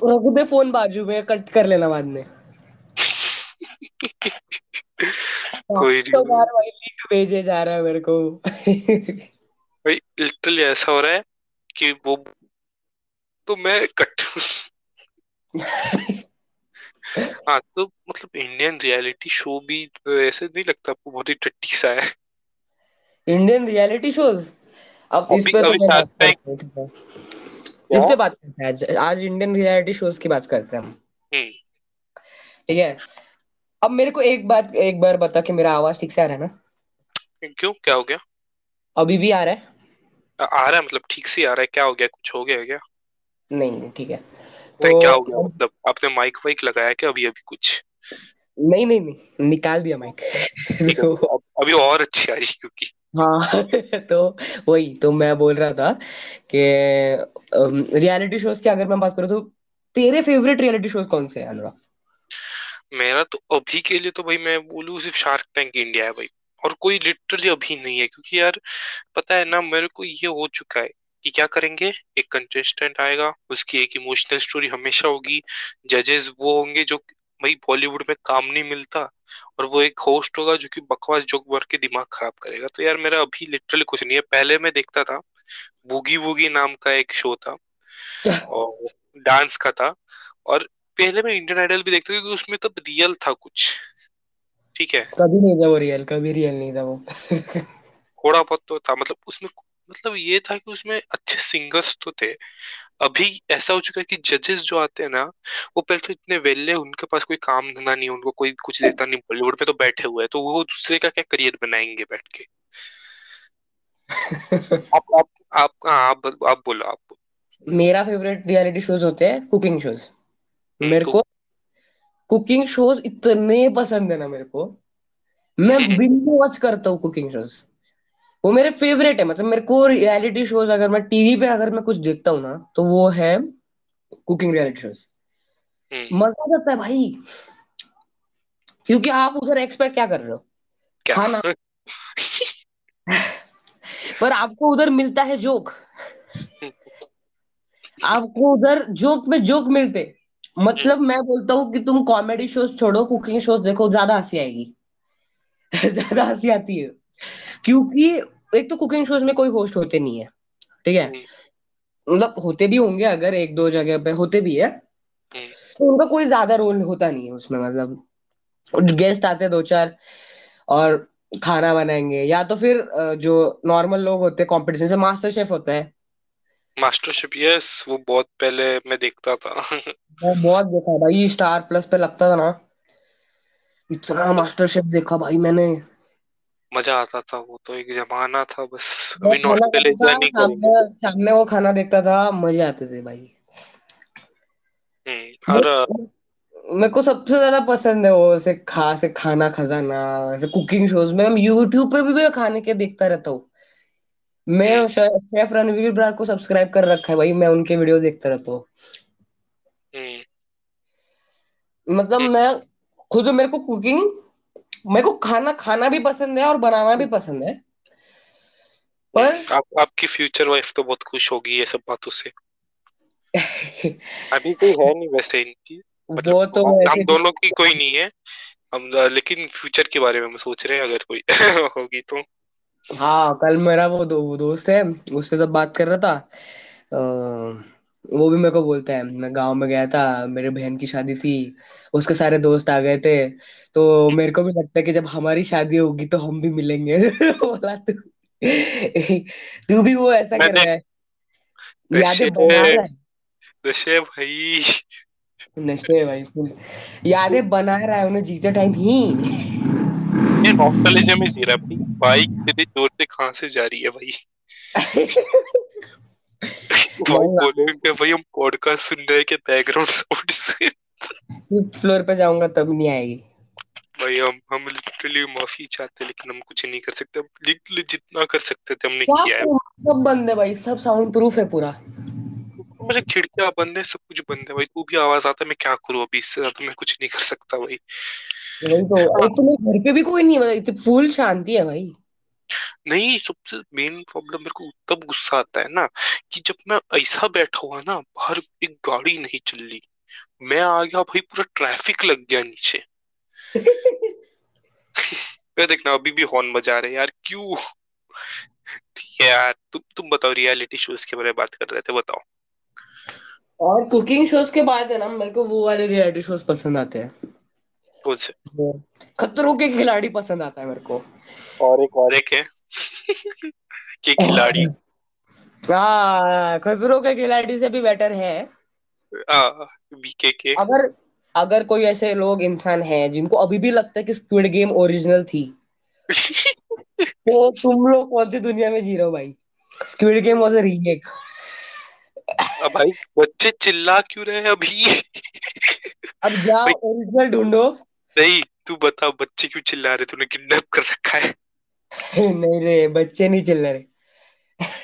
रख दे फ़ोन बाजू में कट कर लेना बाद में। कोई तो बार भाई लिंक भेजे जा रहा है मेरे को। भाई लिटरली ऐसा हो रहा है कि वो तो मैं कट हाँ। तो मतलब इंडियन रियलिटी शो भी ऐसे नहीं लगता आपको बहुत ही टट्टी सा है। इंडियन रियलिटी शोज़ अब इस अभी पे तो इस पे बात करते हैं। आज आज इंडियन रियलिटी शोज़ की बात करते हैं हम। हम्म। ठीक है? अब मेरे को एक बात एक बार बता कि मेरा आवाज़ ठीक से आ रहा है ना? क्यों? क्या हो गया? अभी भी आ रहा है। आ रहा है मतलब ठीक से आ रहा है। क्या हो गया? कुछ हो गया क्या? नहीं नहीं ठीक है। तो क्या हो गया? मतलब आपने माइक वाइक लगाया क्या अभी अभी कुछ? नहीं नहीं नहीं निकाल दिया माइक तो अब अभी और अच्छी आ रही क्योंकि। हाँ तो वही तो मैं बोल रहा था कि रियलिटी शोज़ की अगर मैं बात करूँ तो तेरे फेवरेट रियलिटी शोज़ कौन से हैं अनुराग? मेरा तो अभी के लिए तो भाई मैं बोलूँ सिर्फ़ शार्क टैंक इंडिया है भाई। और कोई लिटरली अभी नहीं है क्योंकि यार पता है ना मेरे को ये हो चुका है कि क्या करेंगे? एक कंटेस्टेंट आएगा उसकी एक इमोशनल स्टोरी हमेशा होगी जजेस वो होंगे जो भाई बॉलीवुड में काम नहीं मिलता और वो एक होस्ट होगा जो कि बकवास जोक मार के दिमाग खराब करेगा। तो यार मेरा अभी लिटरली कुछ नहीं है। पहले मैं देखता था बूगी वूगी नाम का एक शो था और डांस का था और पहले मैं इंडियन आइडल भी देखता था क्योंकि उसमें तब रियल था कुछ। ठीक है? कभी नहीं था वो रियल कभी रियल नहीं था वो। थोड़ा बहुत तो था मतलब उसमें मतलब ये था कि उसमें अच्छे सिंगर्स तो थे। अभी ऐसा हो चुका है कि जजेस जो आते हैं ना वो पहले तो इतने वेले उनके पास कोई काम धंधा नहीं उनको कोई कुछ देता नहीं बॉलीवुड में तो बैठे हुए हैं तो वो दूसरे का क्या करियर बनाएँगे बैठ के? आप आप आप हाँ, आप आप बोलो आप बोलो। मेरा फेवरेट रियलिटी शोज़ होते हैं कुकिंग शोज़ हम्म, मेरे तो को कुकिंग शोज़ इतने पसंद है ना मेरे को। मैं बिंज वॉच करता हूँ कुकिंग शोज़ वो मेरे फेवरेट है मतलब मेरे को रियलिटी शोज़ अगर मैं टीवी पे अगर मैं कुछ देखता हूँ ना तो वो है कुकिंग रियलिटी शोज़ हम्म, मज़ा आ जाता है भाई। क्योंकि आप उधर एक्सपेक्ट क्या कर रहे हो? क्या? खाना। पर आपको उधर मिलता है जोक आपको उधर जोक में जोक मिलते। हम्म, मतलब मैं बोलता हूँ कि तुम कॉमेडी शोज़ छोड़ो कुकिंग शोज़ देखो ज़्यादा हँसी आएगी। ज़्यादा हँसी आती है। क्योंकि एक तो कुकिंग शोज़ में कोई होस्ट होते नहीं है ठीक है? हम्म, मतलब होते भी होंगे अगर एक दो जगह पे होते भी है। हम्म, तो उनका कोई ज़्यादा रोल होता नहीं है उसमें मतलब गेस्ट आते हैं दो चार और खाना बनाएँगे या तो फिर जो नॉर्मल लोग होते हैं कंपटीशन से मास्टर शेफ होता है। मास्टर शिप यस वो बहुत पहले मैं देखता था। मैं बहुत देखा भाई स्टार प्लस पे लगता था ना। इतना मास्टर शेफ देखा भाई मैंने। मज़ा आता था वो तो एक जमाना था बस अभी नॉस्टैल्जिया नहीं सामने सामने वो खाना देखता था मज़े आते थे भाई। हम्म और मेरे को सबसे ज़्यादा पसंद है वो ऐसे खा से खाना खजाना ऐसे कुकिंग शोज़ में। हम यूट्यूब पे भी मैं खाने के देखता रहता हूँ। हम्म। मैं शेफ रणवीर ब्रार को सब्सक्राइब कर रखा है भाई मैं उनके वीडियो देखता रहता हूँ। हम्म। मतलब हम्म। मैं खुद मेरे को कुकिंग मेरे को खाना खाना भी पसंद है और बनाना भी पसंद है। पर आप, आपकी फ्यूचर वाइफ तो बहुत खुश होगी ये सब बातों से। अभी कोई है नहीं वैसे इनकी। मतलब वो तो हम, दोनों की कोई नहीं है। हम लेकिन फ्यूचर के बारे में हम सोच रहे हैं अगर कोई होगी तो। हाँ कल मेरा वो दो, दोस्त है उससे सब बात कर रहा था। अ, वो भी मेरे को बोलता है मैं गाँव में गया था मेरे बहन की शादी थी उसके सारे दोस्त आ गए थे तो मेरे को भी लगता है कि जब हमारी शादी होगी तो हम भी मिलेंगे। बोला तू तू भी वो ऐसा कर रहा है। यादें बना रहा है। नशे भाई। नशे भाई full। यादें बना रहा है उन्हें जीते टाइम ही। ये नॉस्टैल्जिया में जी रहा है भाई। बाइक इतनी ज़ोर से कहाँ से जा रही है भाई? भाई हम पॉडकास्ट सुन रहे हैं कि बैकग्राउंड साउंड से फिफ्थ फ्लोर पे जाऊँगा तब नहीं आएगी भाई हम हम लिटरली माफ़ी चाहते हैं लेकिन हम कुछ नहीं कर सकते लिटरली जितना कर सकते थे हमने किया है सब बंद है भाई सब साउंड प्रूफ है पूरा मेरे खिड़कियाँ बंद है सब कुछ बंद है भाई तू भी आवाज़ आता है मैं क्या करूँ अभी इससे ज़्यादा मैं कुछ नहीं कर सकता भाई वही तो घर पे भी कोई नहीं है इतनी फुल शांति है भाई नहीं सबसे मेन प्रॉब्लम मेरे को तब गुस्सा आता है ना कि जब मैं ऐसा बैठा हुआ ना बाहर एक गाड़ी नहीं चल रही। मैं आ गया भाई पूरा ट्रैफ़िक लग गया नीचे। मैं देखना अभी भी हॉर्न बजा रहे यार क्यों? ठीक है यार तुम तुम बताओ रियलिटी शोज़ के बारे में बात कर रहे थे बताओ। और कुकिंग शोज़ के बाद है ना मेरे को वो वाले रियलिटी शोज़ पसंद आते हैं। कौन से? खतरों के खिलाड़ी पसंद आता है मेरे को। और एक और। एक है कि खिलाड़ी। खतरों के खिलाड़ी से भी बेटर है। बीके के अगर अगर कोई ऐसे लोग इंसान हैं जिनको अभी भी लगता है कि स्क्विड गेम ओरिजिनल थी तो तुम लोग कौन सी दुनिया में जी रहे हो भाई? Squid Game was a remake अब भाई बच्चे चिल्ला क्यों रहे हैं अभी? अब जाओ ओरिजिनल ढूंढो। नहीं तू बता बच्चे क्यों चिल्ला रहे? तूने किडनैप कर रखा है। नहीं रे बच्चे नहीं चिल्ला रहे।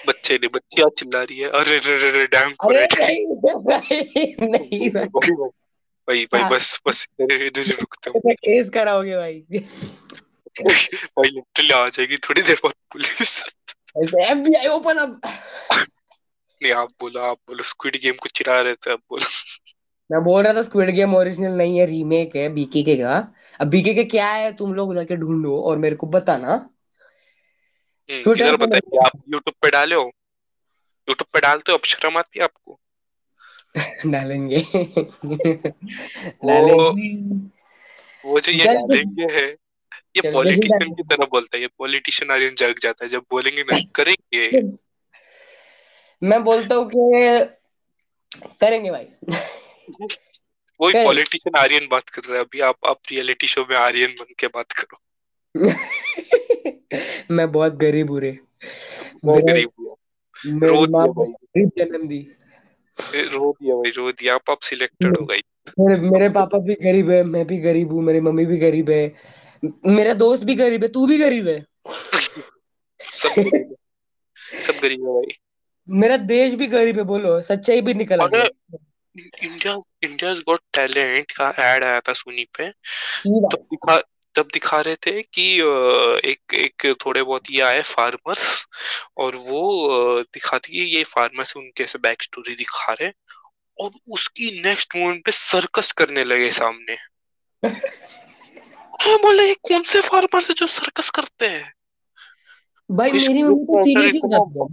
बच्चे ने बच्ची आज चिल्ला रही है। अरे रे रे रे डैम को अरे नहीं नहीं। भाई भाई हाँ। बस बस इधर इधर ही रुकता हूँ। केस कराओगे भाई। भाई लिटरली आ जाएगी थोड़ी देर बाद पुलिस। एफबीआई ओपन अप नहीं आप बोलो आप बोलो स्क्विड गेम को चिढ़ा रहे थे आप बोलो। मैं बोल रहा था स्क्विड गेम ओरिजिनल नहीं है रीमेक है बीके के का। अब बीके के क्या है तुम लोग जाके ढूंढो और मेरे को बताना। इधर बताइए आप यूट्यूब पे डाले हो? यूट्यूब पे डालते हो अब शर्म आती है आपको? डालेंगे। वो डालेंगे। वो जो ये डालेंगे है ये पॉलिटिशियन की तरह बोलता है ये पॉलिटिशियन आर्यन जग जाता है जब बोलेंगे ना करेंगे। मैं बोलता हूँ कि करेंगे भाई। वही पॉलिटिशियन आर्यन बात कर रहा है अभी आप आप रियलिटी शो में आर्यन बन के बात करो। मैं बहुत गरीब हूँ रे। मेरे गरीब हूँ। रो दिया भाई। गरीब जन्म दी। रो दिया भाई रो दिया। आप आप सिलेक्टेड हो गई मेरे मेरे पापा भी गरीब है मैं भी गरीब हूँ मेरी मम्मी भी गरीब है। मेरा दोस्त भी गरीब है तू भी गरीब है। सब सब गरीब है भाई। मेरा देश भी गरीब है बोलो। सच्चाई भी निकल आ गई। इंडिया गॉट टैलेंट का एड आया था सोनी पे। तब दिखा तब दिखा रहे थे कि एक एक थोड़े बहुत ये आए फार्मर्स और वो दिखाती है ये फार्मर्स उनके ऐसे बैक स्टोरी दिखा रहे और उसकी नेक्स्ट मोमेंट पे सर्कस करने लगे सामने। हाँ बोले ये कौन से फार्मर्स है जो सर्कस करते हैं? भाई मेरी मम्मी तो सीरियस ही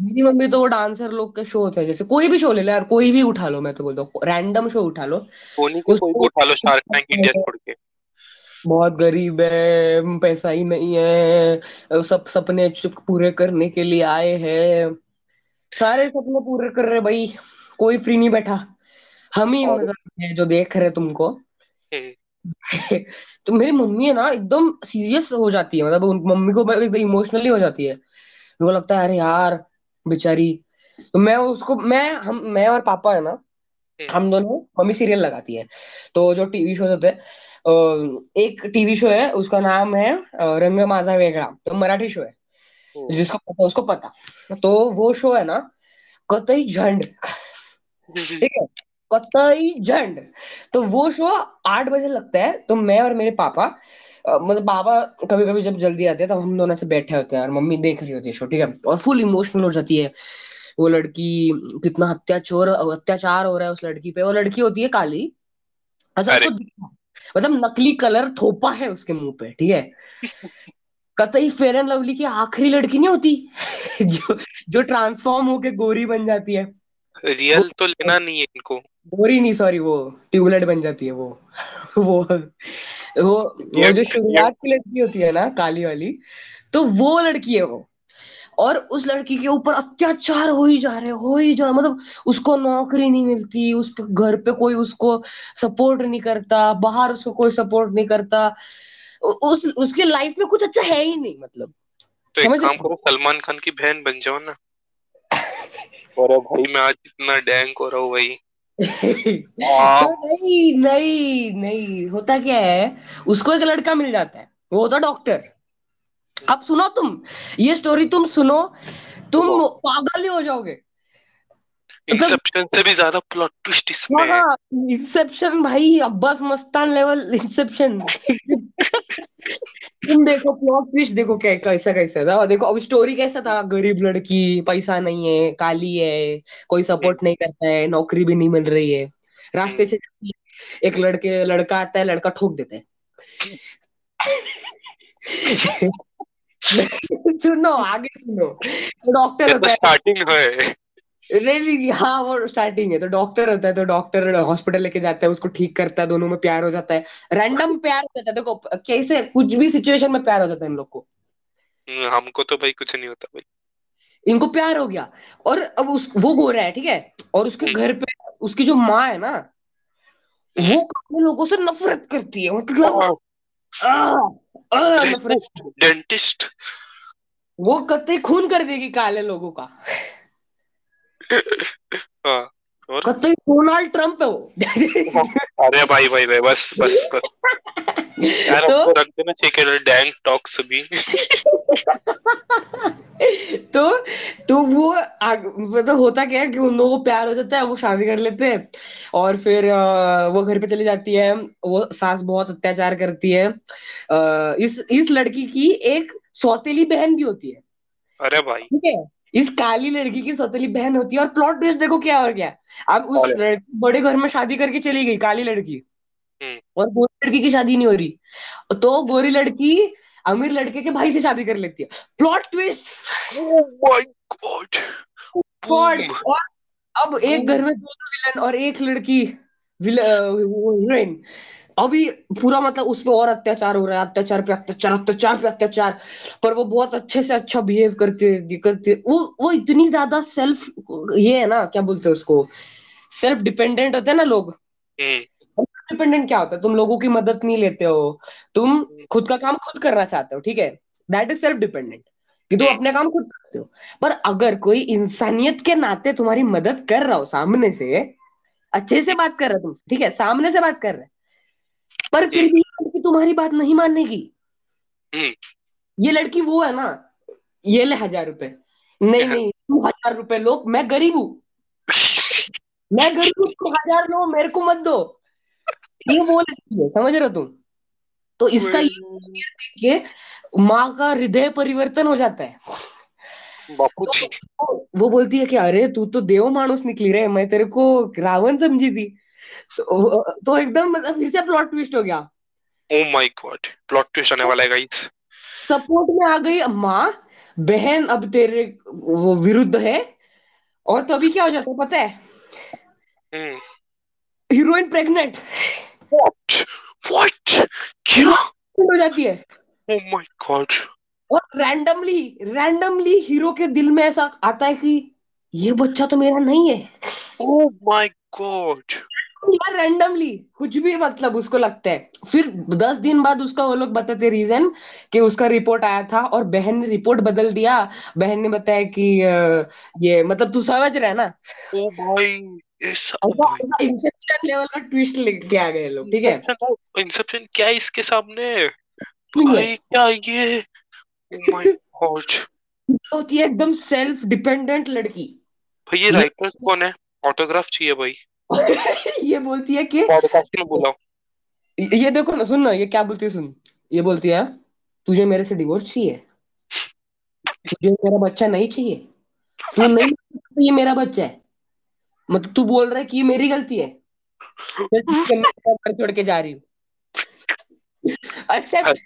मेरी मम्मी तो वो डांसर लोग के शो होते हैं जैसे कोई भी शो ले लो यार कोई भी उठा लो मैं तो बोलता हूँ रैंडम शो उठा लो। के कोई भी उठा लो शार्क टैंक इंडिया छोड़ के। बहुत गरीब है पैसा ही नहीं है सब सपने पूरे करने के लिए आए हैं। सारे सपने पूरे कर रहे भाई कोई फ्री नहीं बैठा। हम ही मतलब जो देख रहे तुमको। हम्म, तो मेरी मम्मी है ना एकदम सीरियस हो जाती है मतलब उन मम्मी को एकदम इमोशनली हो जाती है। मेरे को लगता है अरे यार बेचारी। तो मैं उसको मैं हम मैं और पापा है ना हम दोनों मम्मी सीरियल लगाती है। तो जो टीवी शो होते हैं एक टीवी शो है उसका नाम है रंग माझा वेगड़ा। तो मराठी शो है। जिसको पता उसको पता। तो वो शो है ना कतई झंड। ठीक है? कतई झंड। तो वो शो आठ बजे लगता है तो मैं और मेरे पापा मतलब बाबा कभी कभी जब जल्दी आते हैं तब हम दोनों से बैठे होते हैं और मम्मी देख रही होती है शो ठीक है? और फुल इमोशनल हो जाती है। वो लड़की कितना अत्याचार अत्याचार हो रहा है उस लड़की पे। वो लड़की होती है काली। ऐसा अरे। उसको मतलब नकली कलर थोपा है उसके मुँह पे ठीक है? कतई फेयर एंड लवली की आखिरी लड़की नहीं होती? जो जो ट्रांसफॉर्म होके गोरी बन जाती है। रियल तो लेना नहीं है इनको। गोरी नहीं सॉरी वो ट्यूबलाइट बन जाती है वो। वो वो वो जो शुरुआत की लड़की होती है ना काली वाली तो वो लड़की है वो। और उस लड़की के ऊपर अत्याचार हो ही जा रहे हो ही जा मतलब उसको नौकरी नहीं मिलती उस घर पे कोई उसको सपोर्ट नहीं करता बाहर उसको कोई सपोर्ट नहीं करता। उस उसकी लाइफ में कुछ अच्छा है ही नहीं मतलब। तो एक समझ काम करो सलमान खान की बहन बन जाओ ना। और भाई मैं आज इतना डैंक हो रहा हूँ भाई। तो नहीं नहीं नहीं होता क्या है उसको एक लड़का मिल जाता है वो होता डॉक्टर अब सुनो तुम ये स्टोरी तुम सुनो तुम पागल ही हो जाओगे। मतलब इंसेप्शन से भी ज़्यादा प्लॉट ट्विस्ट इसमें है हाँ। इंसेप्शन भाई अब्बास मस्तान लेवल इंसेप्शन तुम देखो प्लॉट ट्विस्ट देखो क्या कैसा कैसा था। देखो अब स्टोरी कैसा था? गरीब लड़की पैसा नहीं है काली है कोई सपोर्ट नहीं करता है नौकरी भी नहीं मिल रही है। रास्ते से जाती है, एक लड़के लड़का आता है लड़का ठोक देता है। सुनो आगे सुनो। तो डॉक्टर होता तो है। स्टार्टिंग है। नहीं हाँ वो स्टार्टिंग है। तो डॉक्टर होता है तो डॉक्टर हॉस्पिटल लेके जाता है उसको ठीक करता है दोनों में प्यार हो जाता है। रैंडम प्यार हो जाता है देखो कैसे कुछ भी सिचुएशन में प्यार हो जाता है इन लोग को। हम्म, हमको तो भाई कुछ नहीं होता भाई। इनको प्यार हो गया। और अब उस वो गोरा है ठीक है? और उसके हम्म, घर पे उसकी जो माँ है ना हम्म। वो काले लोगों से नफरत करती है। मतलब डेंटिस्ट वो कतई खून कर देगी काले लोगों का। हाँ। और? कतई डोनाल्ड ट्रंप है वो। अरे भाई भाई भाई बस बस बस। यार तो रख देना चाहिए डैंक टॉक सभी। तो तो वो मतलब होता क्या है कि उन लोगों को प्यार हो जाता है वो शादी कर लेते हैं। और फिर वो घर पे चली जाती है वो सास बहुत अत्याचार करती है। इस इस लड़की की एक सौतेली बहन भी होती है। अरे भाई। ठीक है? इस काली लड़की की सौतेली बहन होती है और प्लॉट ट्विस्ट देखो क्या और क्या। अब उस लड़की बड़े घर में शादी करके चली गई काली लड़की। हम्म। और गोरी लड़की की शादी नहीं हो रही। तो गोरी लड़की अमीर लड़के के भाई से शादी कर लेती है। Plot twist my God God और अब एक घर में दो विलन और एक लड़की हीरोइन अभी पूरा मतलब उस पे और अत्याचार हो रहा है अत्याचार पे अत्याचार अत्याचार पे अत्याचार पर वो बहुत अच्छे से अच्छा बिहेव करती है करती वो वो इतनी ज़्यादा सेल्फ ये है ना क्या बोलते हैं उसको सेल्फ डिपेंडेंट होते हैं ना लोग। हम्म। डिपेंडेंट क्या होता है? तुम लोगों की मदद नहीं लेते हो तुम हम्म। खुद का काम खुद करना चाहते हो ठीक है? दैट इज़ सेल्फ डिपेंडेंट कि तुम हम्म। अपने काम खुद करते हो। पर अगर कोई इंसानियत के नाते तुम्हारी मदद कर रहा हो सामने से अच्छे से बात कर रहा है तुमसे ठीक है? सामने से बात कर रहा है। पर फिर भी लड़की तुम्हारी बात नहीं मानेगी। हम्म। ये लड़की वो है ना ये ले हज़ार रुपए। नहीं नहीं तुम हज़ार रुपए लो मैं गरीब हूँ। मैं गरीब हूँ तुम हज़ार लो मेरे को मत दो। ये वो लड़की है समझ रहे हो तुम? तो इसका ये देख के माँ का हृदय परिवर्तन हो जाता है। तो वो वो बोलती है कि अरे तू तो देव मानुस निकली रे मैं तेरे को रावण समझी थी। तो, तो एकदम मतलब फिर से प्लॉट ट्विस्ट हो गया। Oh my God plot twist आने वाला है गाइस सपोर्ट में आ गई माँ बहन अब तेरे वो विरुद्ध है और तभी क्या हो जाता है पता है? हीरोइन प्रेग्नेंट व्हाट व्हाट क्या? हो जाती है। ओह माय गॉड और रैंडमली रैंडमली हीरो के दिल में ऐसा आता है कि ये बच्चा तो मेरा नहीं है। ओह माय गॉड यार रैंडमली कुछ भी मतलब उसको लगता है। फिर दस दिन बाद उसका वो लोग बताते रीजन कि उसका रिपोर्ट आया था और बहन ने रिपोर्ट बदल दिया। बहन ने बताया कि ये मतलब तू समझ रहा है ना? ओ भाई इंसेप्शन लेवल का ट्विस्ट लेके आ गए लोग ठीक है? इंसेप्शन क्या इसके सामने? भाई क्या ये? माय गॉड होती है एकदम सेल्फ डिपेंडेंट लड़की। भाई ये ये राइटर्स कौन है? ऑटोग्राफ चाहिए भाई। ये बोलती है कि पॉडकास्ट में बोला? ये देखो ना सुन ना ये क्या बोलती है सुन। ये बोलती है तुझे मेरे से डिवोर्स चाहिए? तुझे मेरा बच्चा नहीं चाहिए? तू नहीं तो ये मेरा बच्चा है। मतलब तू बोल रहा है कि ये मेरी गलती है। घर छोड़ के जा रही हूँ। एक्सेप्ट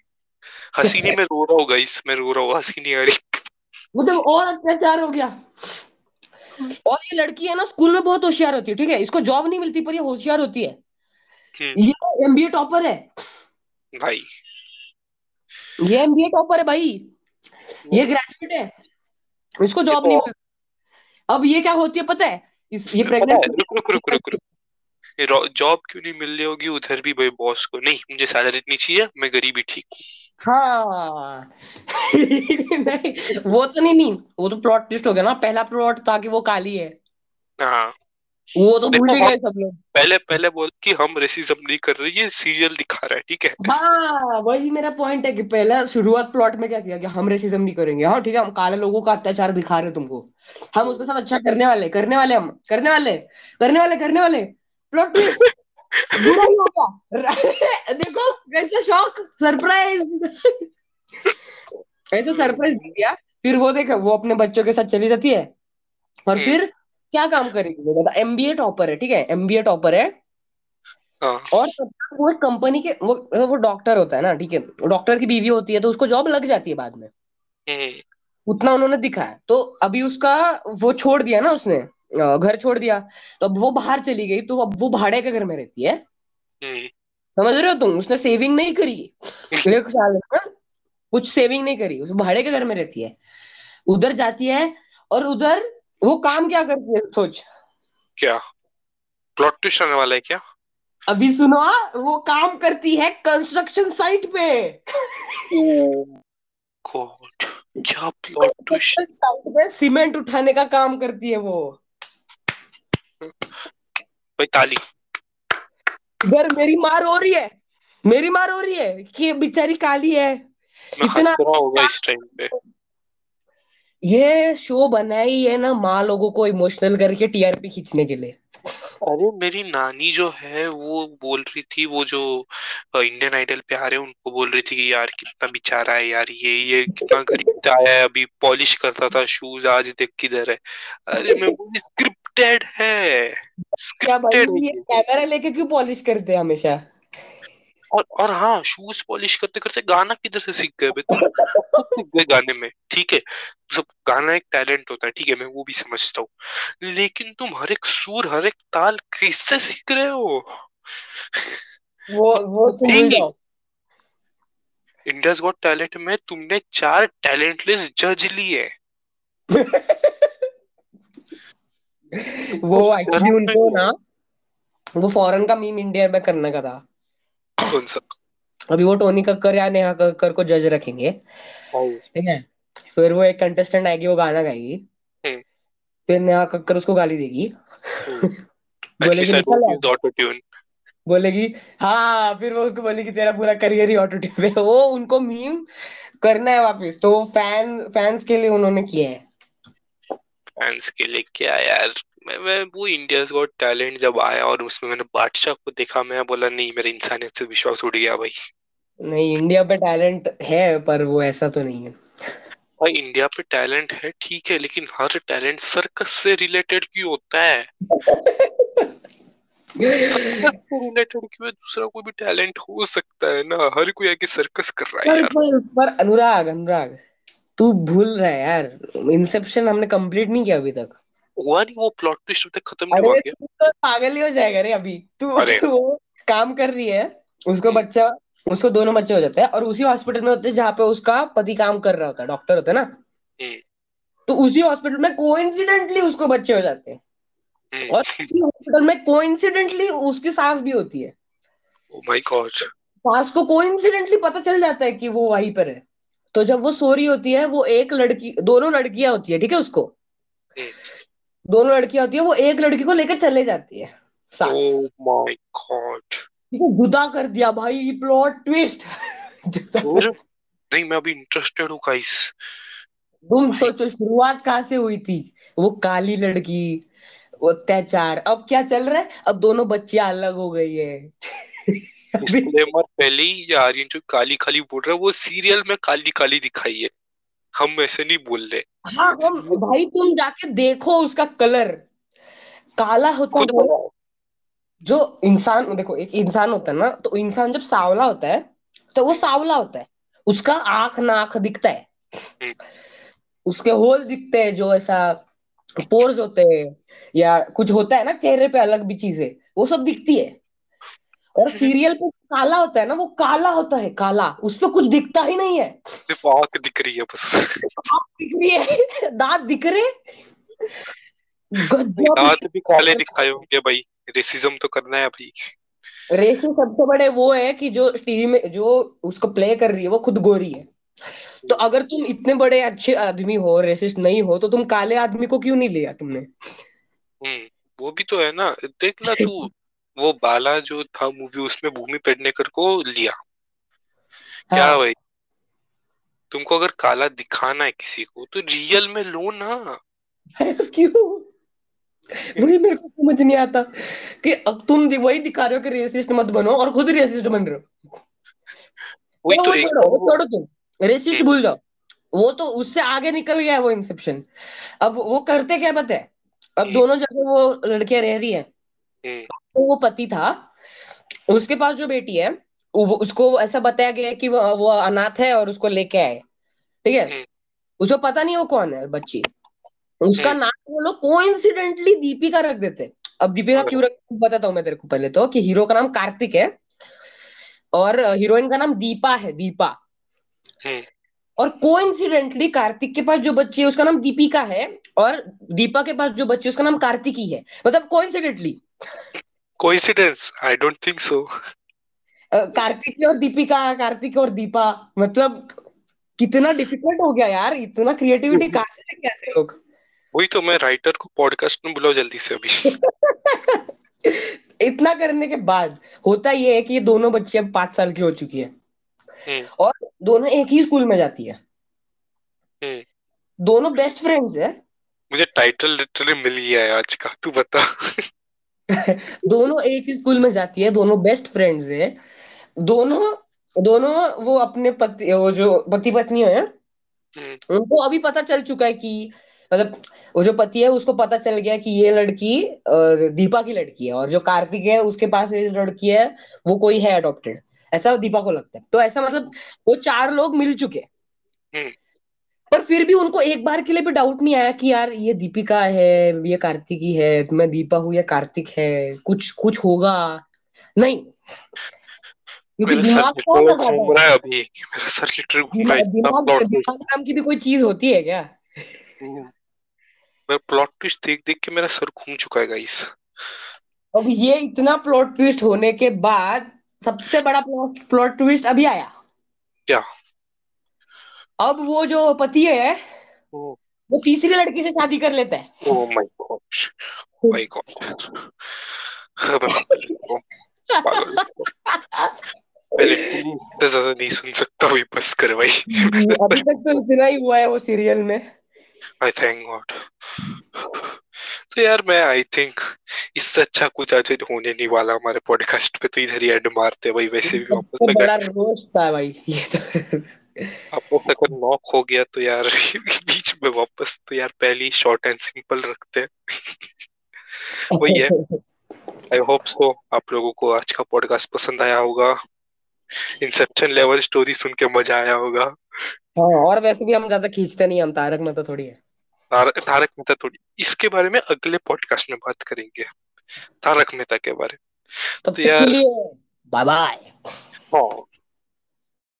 हसीनी में रो रहा हूँ गाइस मैं रो रहा हूँ हँसी नहीं आ रही। मतलब और अत्याचार हो गया। और ये लड़की है ना स्कूल में बहुत होशियार होती है ठीक है? इसको जॉब नहीं मिलती पर ये होशियार होती है। हम्म, ये एमबीए टॉपर है। भाई। ये एमबीए टॉपर है भाई। ये ग्रेजुएट है। इसको जॉब तो- नहीं मिलती अब ये क्या होती है पता है? इस ये प्रेग्नेंट रुक रुक रुक रुक रुक। जॉब क्यों नहीं मिल रही होगी उधर भी भाई बॉस को? नहीं मुझे सैलरी इतनी चाहिए मैं गरीबी ठीक हूँ। हाँ। नहीं वो तो नहीं नहीं वो तो प्लॉट ट्विस्ट हो गया ना पहला प्लॉट था कि वो काली है। हाँ। वो तो भूल ही गए सब लोग। पहले पहले बोल कि हम रेसिज्म नहीं कर रहे ये सीरियल दिखा रहा है ठीक है? हाँ वही मेरा पॉइंट है कि पहला शुरुआत प्लॉट में क्या किया कि हम रेसिज्म नहीं करेंगे। हाँ ठीक है हम काले लोगों का अत्याचार दिखा रहे तुमको। हम उसके साथ अच्छा करने वाले करने वाले हम करने वाले करने वाले करने वाले। प्लॉट ट्विस्ट बुरा ही हो गया देखो कैसे शॉक सरप्राइज़ ऐसे सरप्राइज़ दिया फिर वो देखा वो अपने बच्चों के साथ चली जाती है और। फिर क्या काम करेगी एमबीए टॉपर है ठीक है एमबीए टॉपर है हाँ और वो कंपनी के वो वो डॉक्टर होता है ना ठीक है डॉक्टर की बीवी होती है तो उसको जॉब लग जाती है बाद में उतना उन्होंने दिखाया तो अभी उसका वो छोड़ दिया ना उसने घर छोड़ दिया। तो अब वो बाहर चली गई तो अब वो भाड़े के घर में रहती है। हम्म, समझ रहे हो तुम? उसने सेविंग नहीं करी। एक साल कुछ सेविंग नहीं करी। उस भाड़े के घर में रहती है। उधर जाती है और उधर वो काम क्या करती है सोच। क्या? प्लॉट ट्विस्ट आने वाला है क्या? अभी सुनो हाँ, वो काम करती है कंस्ट्रक्शन साइट पे। गॉड क्या प्लॉट ट्विस्ट साइट पे सीमेंट उठाने का काम करती है वो। भाई ताली। इधर मेरी माँ रो रही है। मेरी माँ रो रही है कि ये बेचारी काली है। इतना होगा इस टाइम पे। ये शो बनाई है ना माँ लोगों को इमोशनल करके टीआरपी खींचने के लिए। अरे मेरी नानी जो है वो बोल रही थी वो जो इंडियन आइडल पे आ रहे हैं उनको बोल रही थी कि यार कितना बेचारा है यार ये ये कितना गरीब आया है अभी पॉलिश करता था शूज़ आज देख किधर है। अरे मैं बोली स्क्रिप्टेड है। स्क्रिप्टेड। कैमरा लेके क्यों पॉलिश करते हैं हमेशा? और और हाँ शूज़ पॉलिश करते करते गाना किधर से सीख गए? तुम सीख गए गाने में ठीक है? सब गाना एक टैलेंट होता है ठीक है? मैं वो भी समझता हूँ। लेकिन तुम हर एक सुर हर एक ताल किससे सीख रहे हो? वो वो तुम इंडियाज गॉट टैलेंट में तुमने चार टैलेंटलेस जज लिए वो एक्चुअली उनको ना वो फॉरेन का मीम इंडिया में करने का था कौन सा? अभी वो टोनी कक्कर या नेहा कक्कर को जज रखेंगे। ठीक है? फिर वो एक कंटेस्टेंट आएगी वो गाना गाएगी। हम्म। फिर नेहा कक्कर उसको गाली देगी। बोलेगी ऑटो ट्यून बोलेगी हाँ फिर वो उसको बोलेगी तेरा पूरा करियर ही ऑटो ट्यून पे वो उनको मीम करना है वापस तो फ़ैन फैंस के लिए उन्होंने किया है। फैंस के लिए क्या यार? मैं, मैं वो इंडियाज गॉट टैलेंट जब आया और उसमें मैंने बादशाह को देखा मैं बोला नहीं मेरे इंसानियत से विश्वास उड़ गया भाई। नहीं इंडिया पे टैलेंट है पर वो ऐसा तो नहीं है। भाई इंडिया पे टैलेंट है ठीक है लेकिन हर टैलेंट सर्कस से रिलेटेड क्यों होता है। सर्कस से रिलेटेड क्यों है? दूसरा कोई भी टैलेंट हो सकता है ना। हर कोई आके सर्कस कर रहा है पर, यार। पर, पर अनुराग अनुराग। तू भूल रहा है यार। इंसेप्शन हमने कंप्लीट नहीं किया अभी तक। हुआ नहीं वो प्लॉट ट्विस्ट तक खत्म नहीं हुआ अरे तू पागल ही हो जाएगा रे अभी। तू अरे। वो काम कर रही है उसको बच्चा उसको दोनों बच्चे हो जाते हैं और उसी हॉस्पिटल में होते हैं जहाँ पे उसका पति काम कर रहा होता है डॉक्टर होता है ना। हम्म। तो उसी हॉस्पिटल में कोइंसिडेंटली उसको बच्चे हो जाते हैं। हम्म, और उसी हॉस्पिटल में कोइंसिडेंटली उसकी सास भी होती है। ओ माय गॉड सास को कोइंसिडेंटली पता चल जाता है कि वो वहीं पर है। तो जब वो सो रही होती है वो एक लड़की दोनों लड़कियाँ होती है ठीक है उसको। दोनों लड़कियाँ होती है वो एक लड़की को लेकर चले जाती है ठीक है जुदा कर दिया भाई प्लॉट ट्विस्ट नहीं मैं अभी इंटरेस्टेड हूँ गाइस तुम सोचो शुरुआत कहाँ से हुई थी? वो काली लड़की वो अत्याचार अब क्या चल रहा है? अब दोनों बच्चियाँ अलग हो गई है। डिस्क्लेमर पहले ही ये आर्यन जो काली खाली बोल रहा है वो सीरियल में काली काली दिखाई है। हम ऐसे नहीं बोल रहे। हाँ हम भाई तुम जाके देखो उसका कलर काला होता है बताओ जो इंसान देखो एक इंसान होता है ना तो इंसान जब सावला होता है तो वो सावला होता है। उसका आँख नाक दिखता है। हम्म। उसके होल दिखते हैं जो ऐसा पोर्स होते हैं या कुछ होता है ना चेहरे पे अलग भी चीज़ें वो सब दिखती है। और सीरियल पे काला होता है ना वो काला होता है काला। उस पे कुछ दिखता ही नहीं है। सिर्फ़ आँख दिख रही है बस। दिख रही है। दांत दिख रहे दांत भी काले दिखाए होंगे भाई। रेसिज्म तो करना है भाई रेशे सबसे बड़े वो है कि जो टीवी में जो उसको प्ले कर रही है वो खुद गोरी है। तो अगर तुम इतने बड़े अच्छे आदमी हो रेसिस्ट नहीं हो तो तुम काले आदमी को क्यों नहीं लिया तुमने? हम्म वो भी तो है ना। देख ना तू। वो बाला जो था मूवी उसमें भूमि पेडनेकर को लिया। क्या हाँ। भाई? तुमको अगर काला दिखाना है किसी को तो रियल में लो ना। क्यों? वही मेरे को समझ नहीं आता कि अब तुम वही दिखा रहे हो कि रेसिस्ट मत बनो और खुद रेसिस्ट बन रहे हो। वही तो छोड़ो छोड़ो तुम। रेसिस्ट भूल जाओ। वो तो उससे आगे निकल गया है वो इंसेप्शन अब वो करते क्या पता है? अब हम्म, दोनों जगह वो लड़कियाँ रह रही है। हम्म, तो वो पति था उसके पास जो बेटी है वो उसको ऐसा बताया गया है कि वो, वो अनाथ है और उसको लेके आए ठीक है? हम्म, उसको पता नहीं वो कौन है बच्ची। उसका हम्म, नाम वो लोग कोइंसिडेंटली दीपिका रख देते। अब दीपिका क्यों रख बताता हूँ मैं तेरे को पहले तो कि हीरो का नाम कार्तिक है और हीरोइन का नाम दीपा है दीपा। हम्म, और कोइंसिडेंटली कार्तिक के पास जो बच्ची है उसका नाम दीपिका है और दीपा के पास जो बच्ची है उसका नाम कार्तिकी है मतलब coincidentally coincidence I don't think so Kartik और दीपिका कार्तिक और दीपा मतलब कितना डिफ़िकल्ट हो गया यार इतना क्रिएटिविटी कहाँ से लेके आते लोग? वही तो मैं राइटर को पॉडकास्ट में बुलाओ जल्दी से अभी। इतना करने के बाद होता ये है कि ये दोनों बच्चे अब पाँच साल की हो चुकी है। हम्म, और दोनों एक ही स्कूल में जाती है। हम्म। दोनों बेस्ट फ्रेंड्स है। मुझे टाइटल लिटरली मिल गया है आज का तू बता। दोनों एक ही स्कूल में जाती है दोनों बेस्ट फ्रेंड्स है। दोनों दोनों वो अपने पति वो जो पति पत्नी है हम्म, उनको अभी पता चल चुका है कि मतलब वो जो पति है उसको पता चल गया कि ये लड़की दीपा की लड़की है और जो कार्तिक है उसके पास ये लड़की है वो कोई है अडॉप्टेड ऐसा दीपा को लगता है। तो ऐसा मतलब वो चार लोग मिल चुके हैं। हम्म, पर फिर भी उनको एक बार के लिए भी डाउट नहीं आया कि यार ये दीपिका है ये कार्तिकी है मैं दीपा हूँ या कार्तिक है कुछ कुछ होगा? नहीं। क्योंकि दिमाग कौन लिटरली घूम रहा है? अभी। मेरा सर लिटरली घूम रहा है दिमाग दिमाग दिमाग नाम की भी कोई चीज़ होती है क्या? मेरा प्लॉट ट्विस्ट देख देख के मेरा सर घूम चुका है गाइस अब ये इतना प्लॉट ट्विस्ट होने के बाद सबसे बड़ा प्लॉट ट्विस्ट अभी आया। क्या? अब वो जो पति है वो तीसरी लड़की से शादी कर लेता है। Oh my God my God पहले इतना ज़्यादा नहीं सुन सकता हूँ बस कर भाई। अभी तक तो इतना ही हुआ है वो सीरियल में। आई थैंक गॉड तो यार मैं आई थिंक इससे अच्छा कुछ आज होने नहीं वाला हमारे पॉडकास्ट पे तो इधर ही एड मारते भाई वैसे भी वापस सबसे बड़ा रोस्ट था भाई ये तो। वापस अगर नॉक हो गया तो यार बीच में वापस तो यार पहली शॉर्ट एंड सिंपल रखते हैं। वही है। आई होप सो आप लोगों को आज का पॉडकास्ट पसंद आया होगा। इंसेप्शन लेवल स्टोरी सुन के मज़ा आया होगा। हाँ और वैसे भी हम ज़्यादा खींचते नहीं हम तारक में तो थोड़ी है। तारक तारक मेहता थोड़ी। इसके बारे में अगले पॉडकास्ट में बात करेंगे। तारक मेहता के बारे तो तो यार बाय बाय हाँ।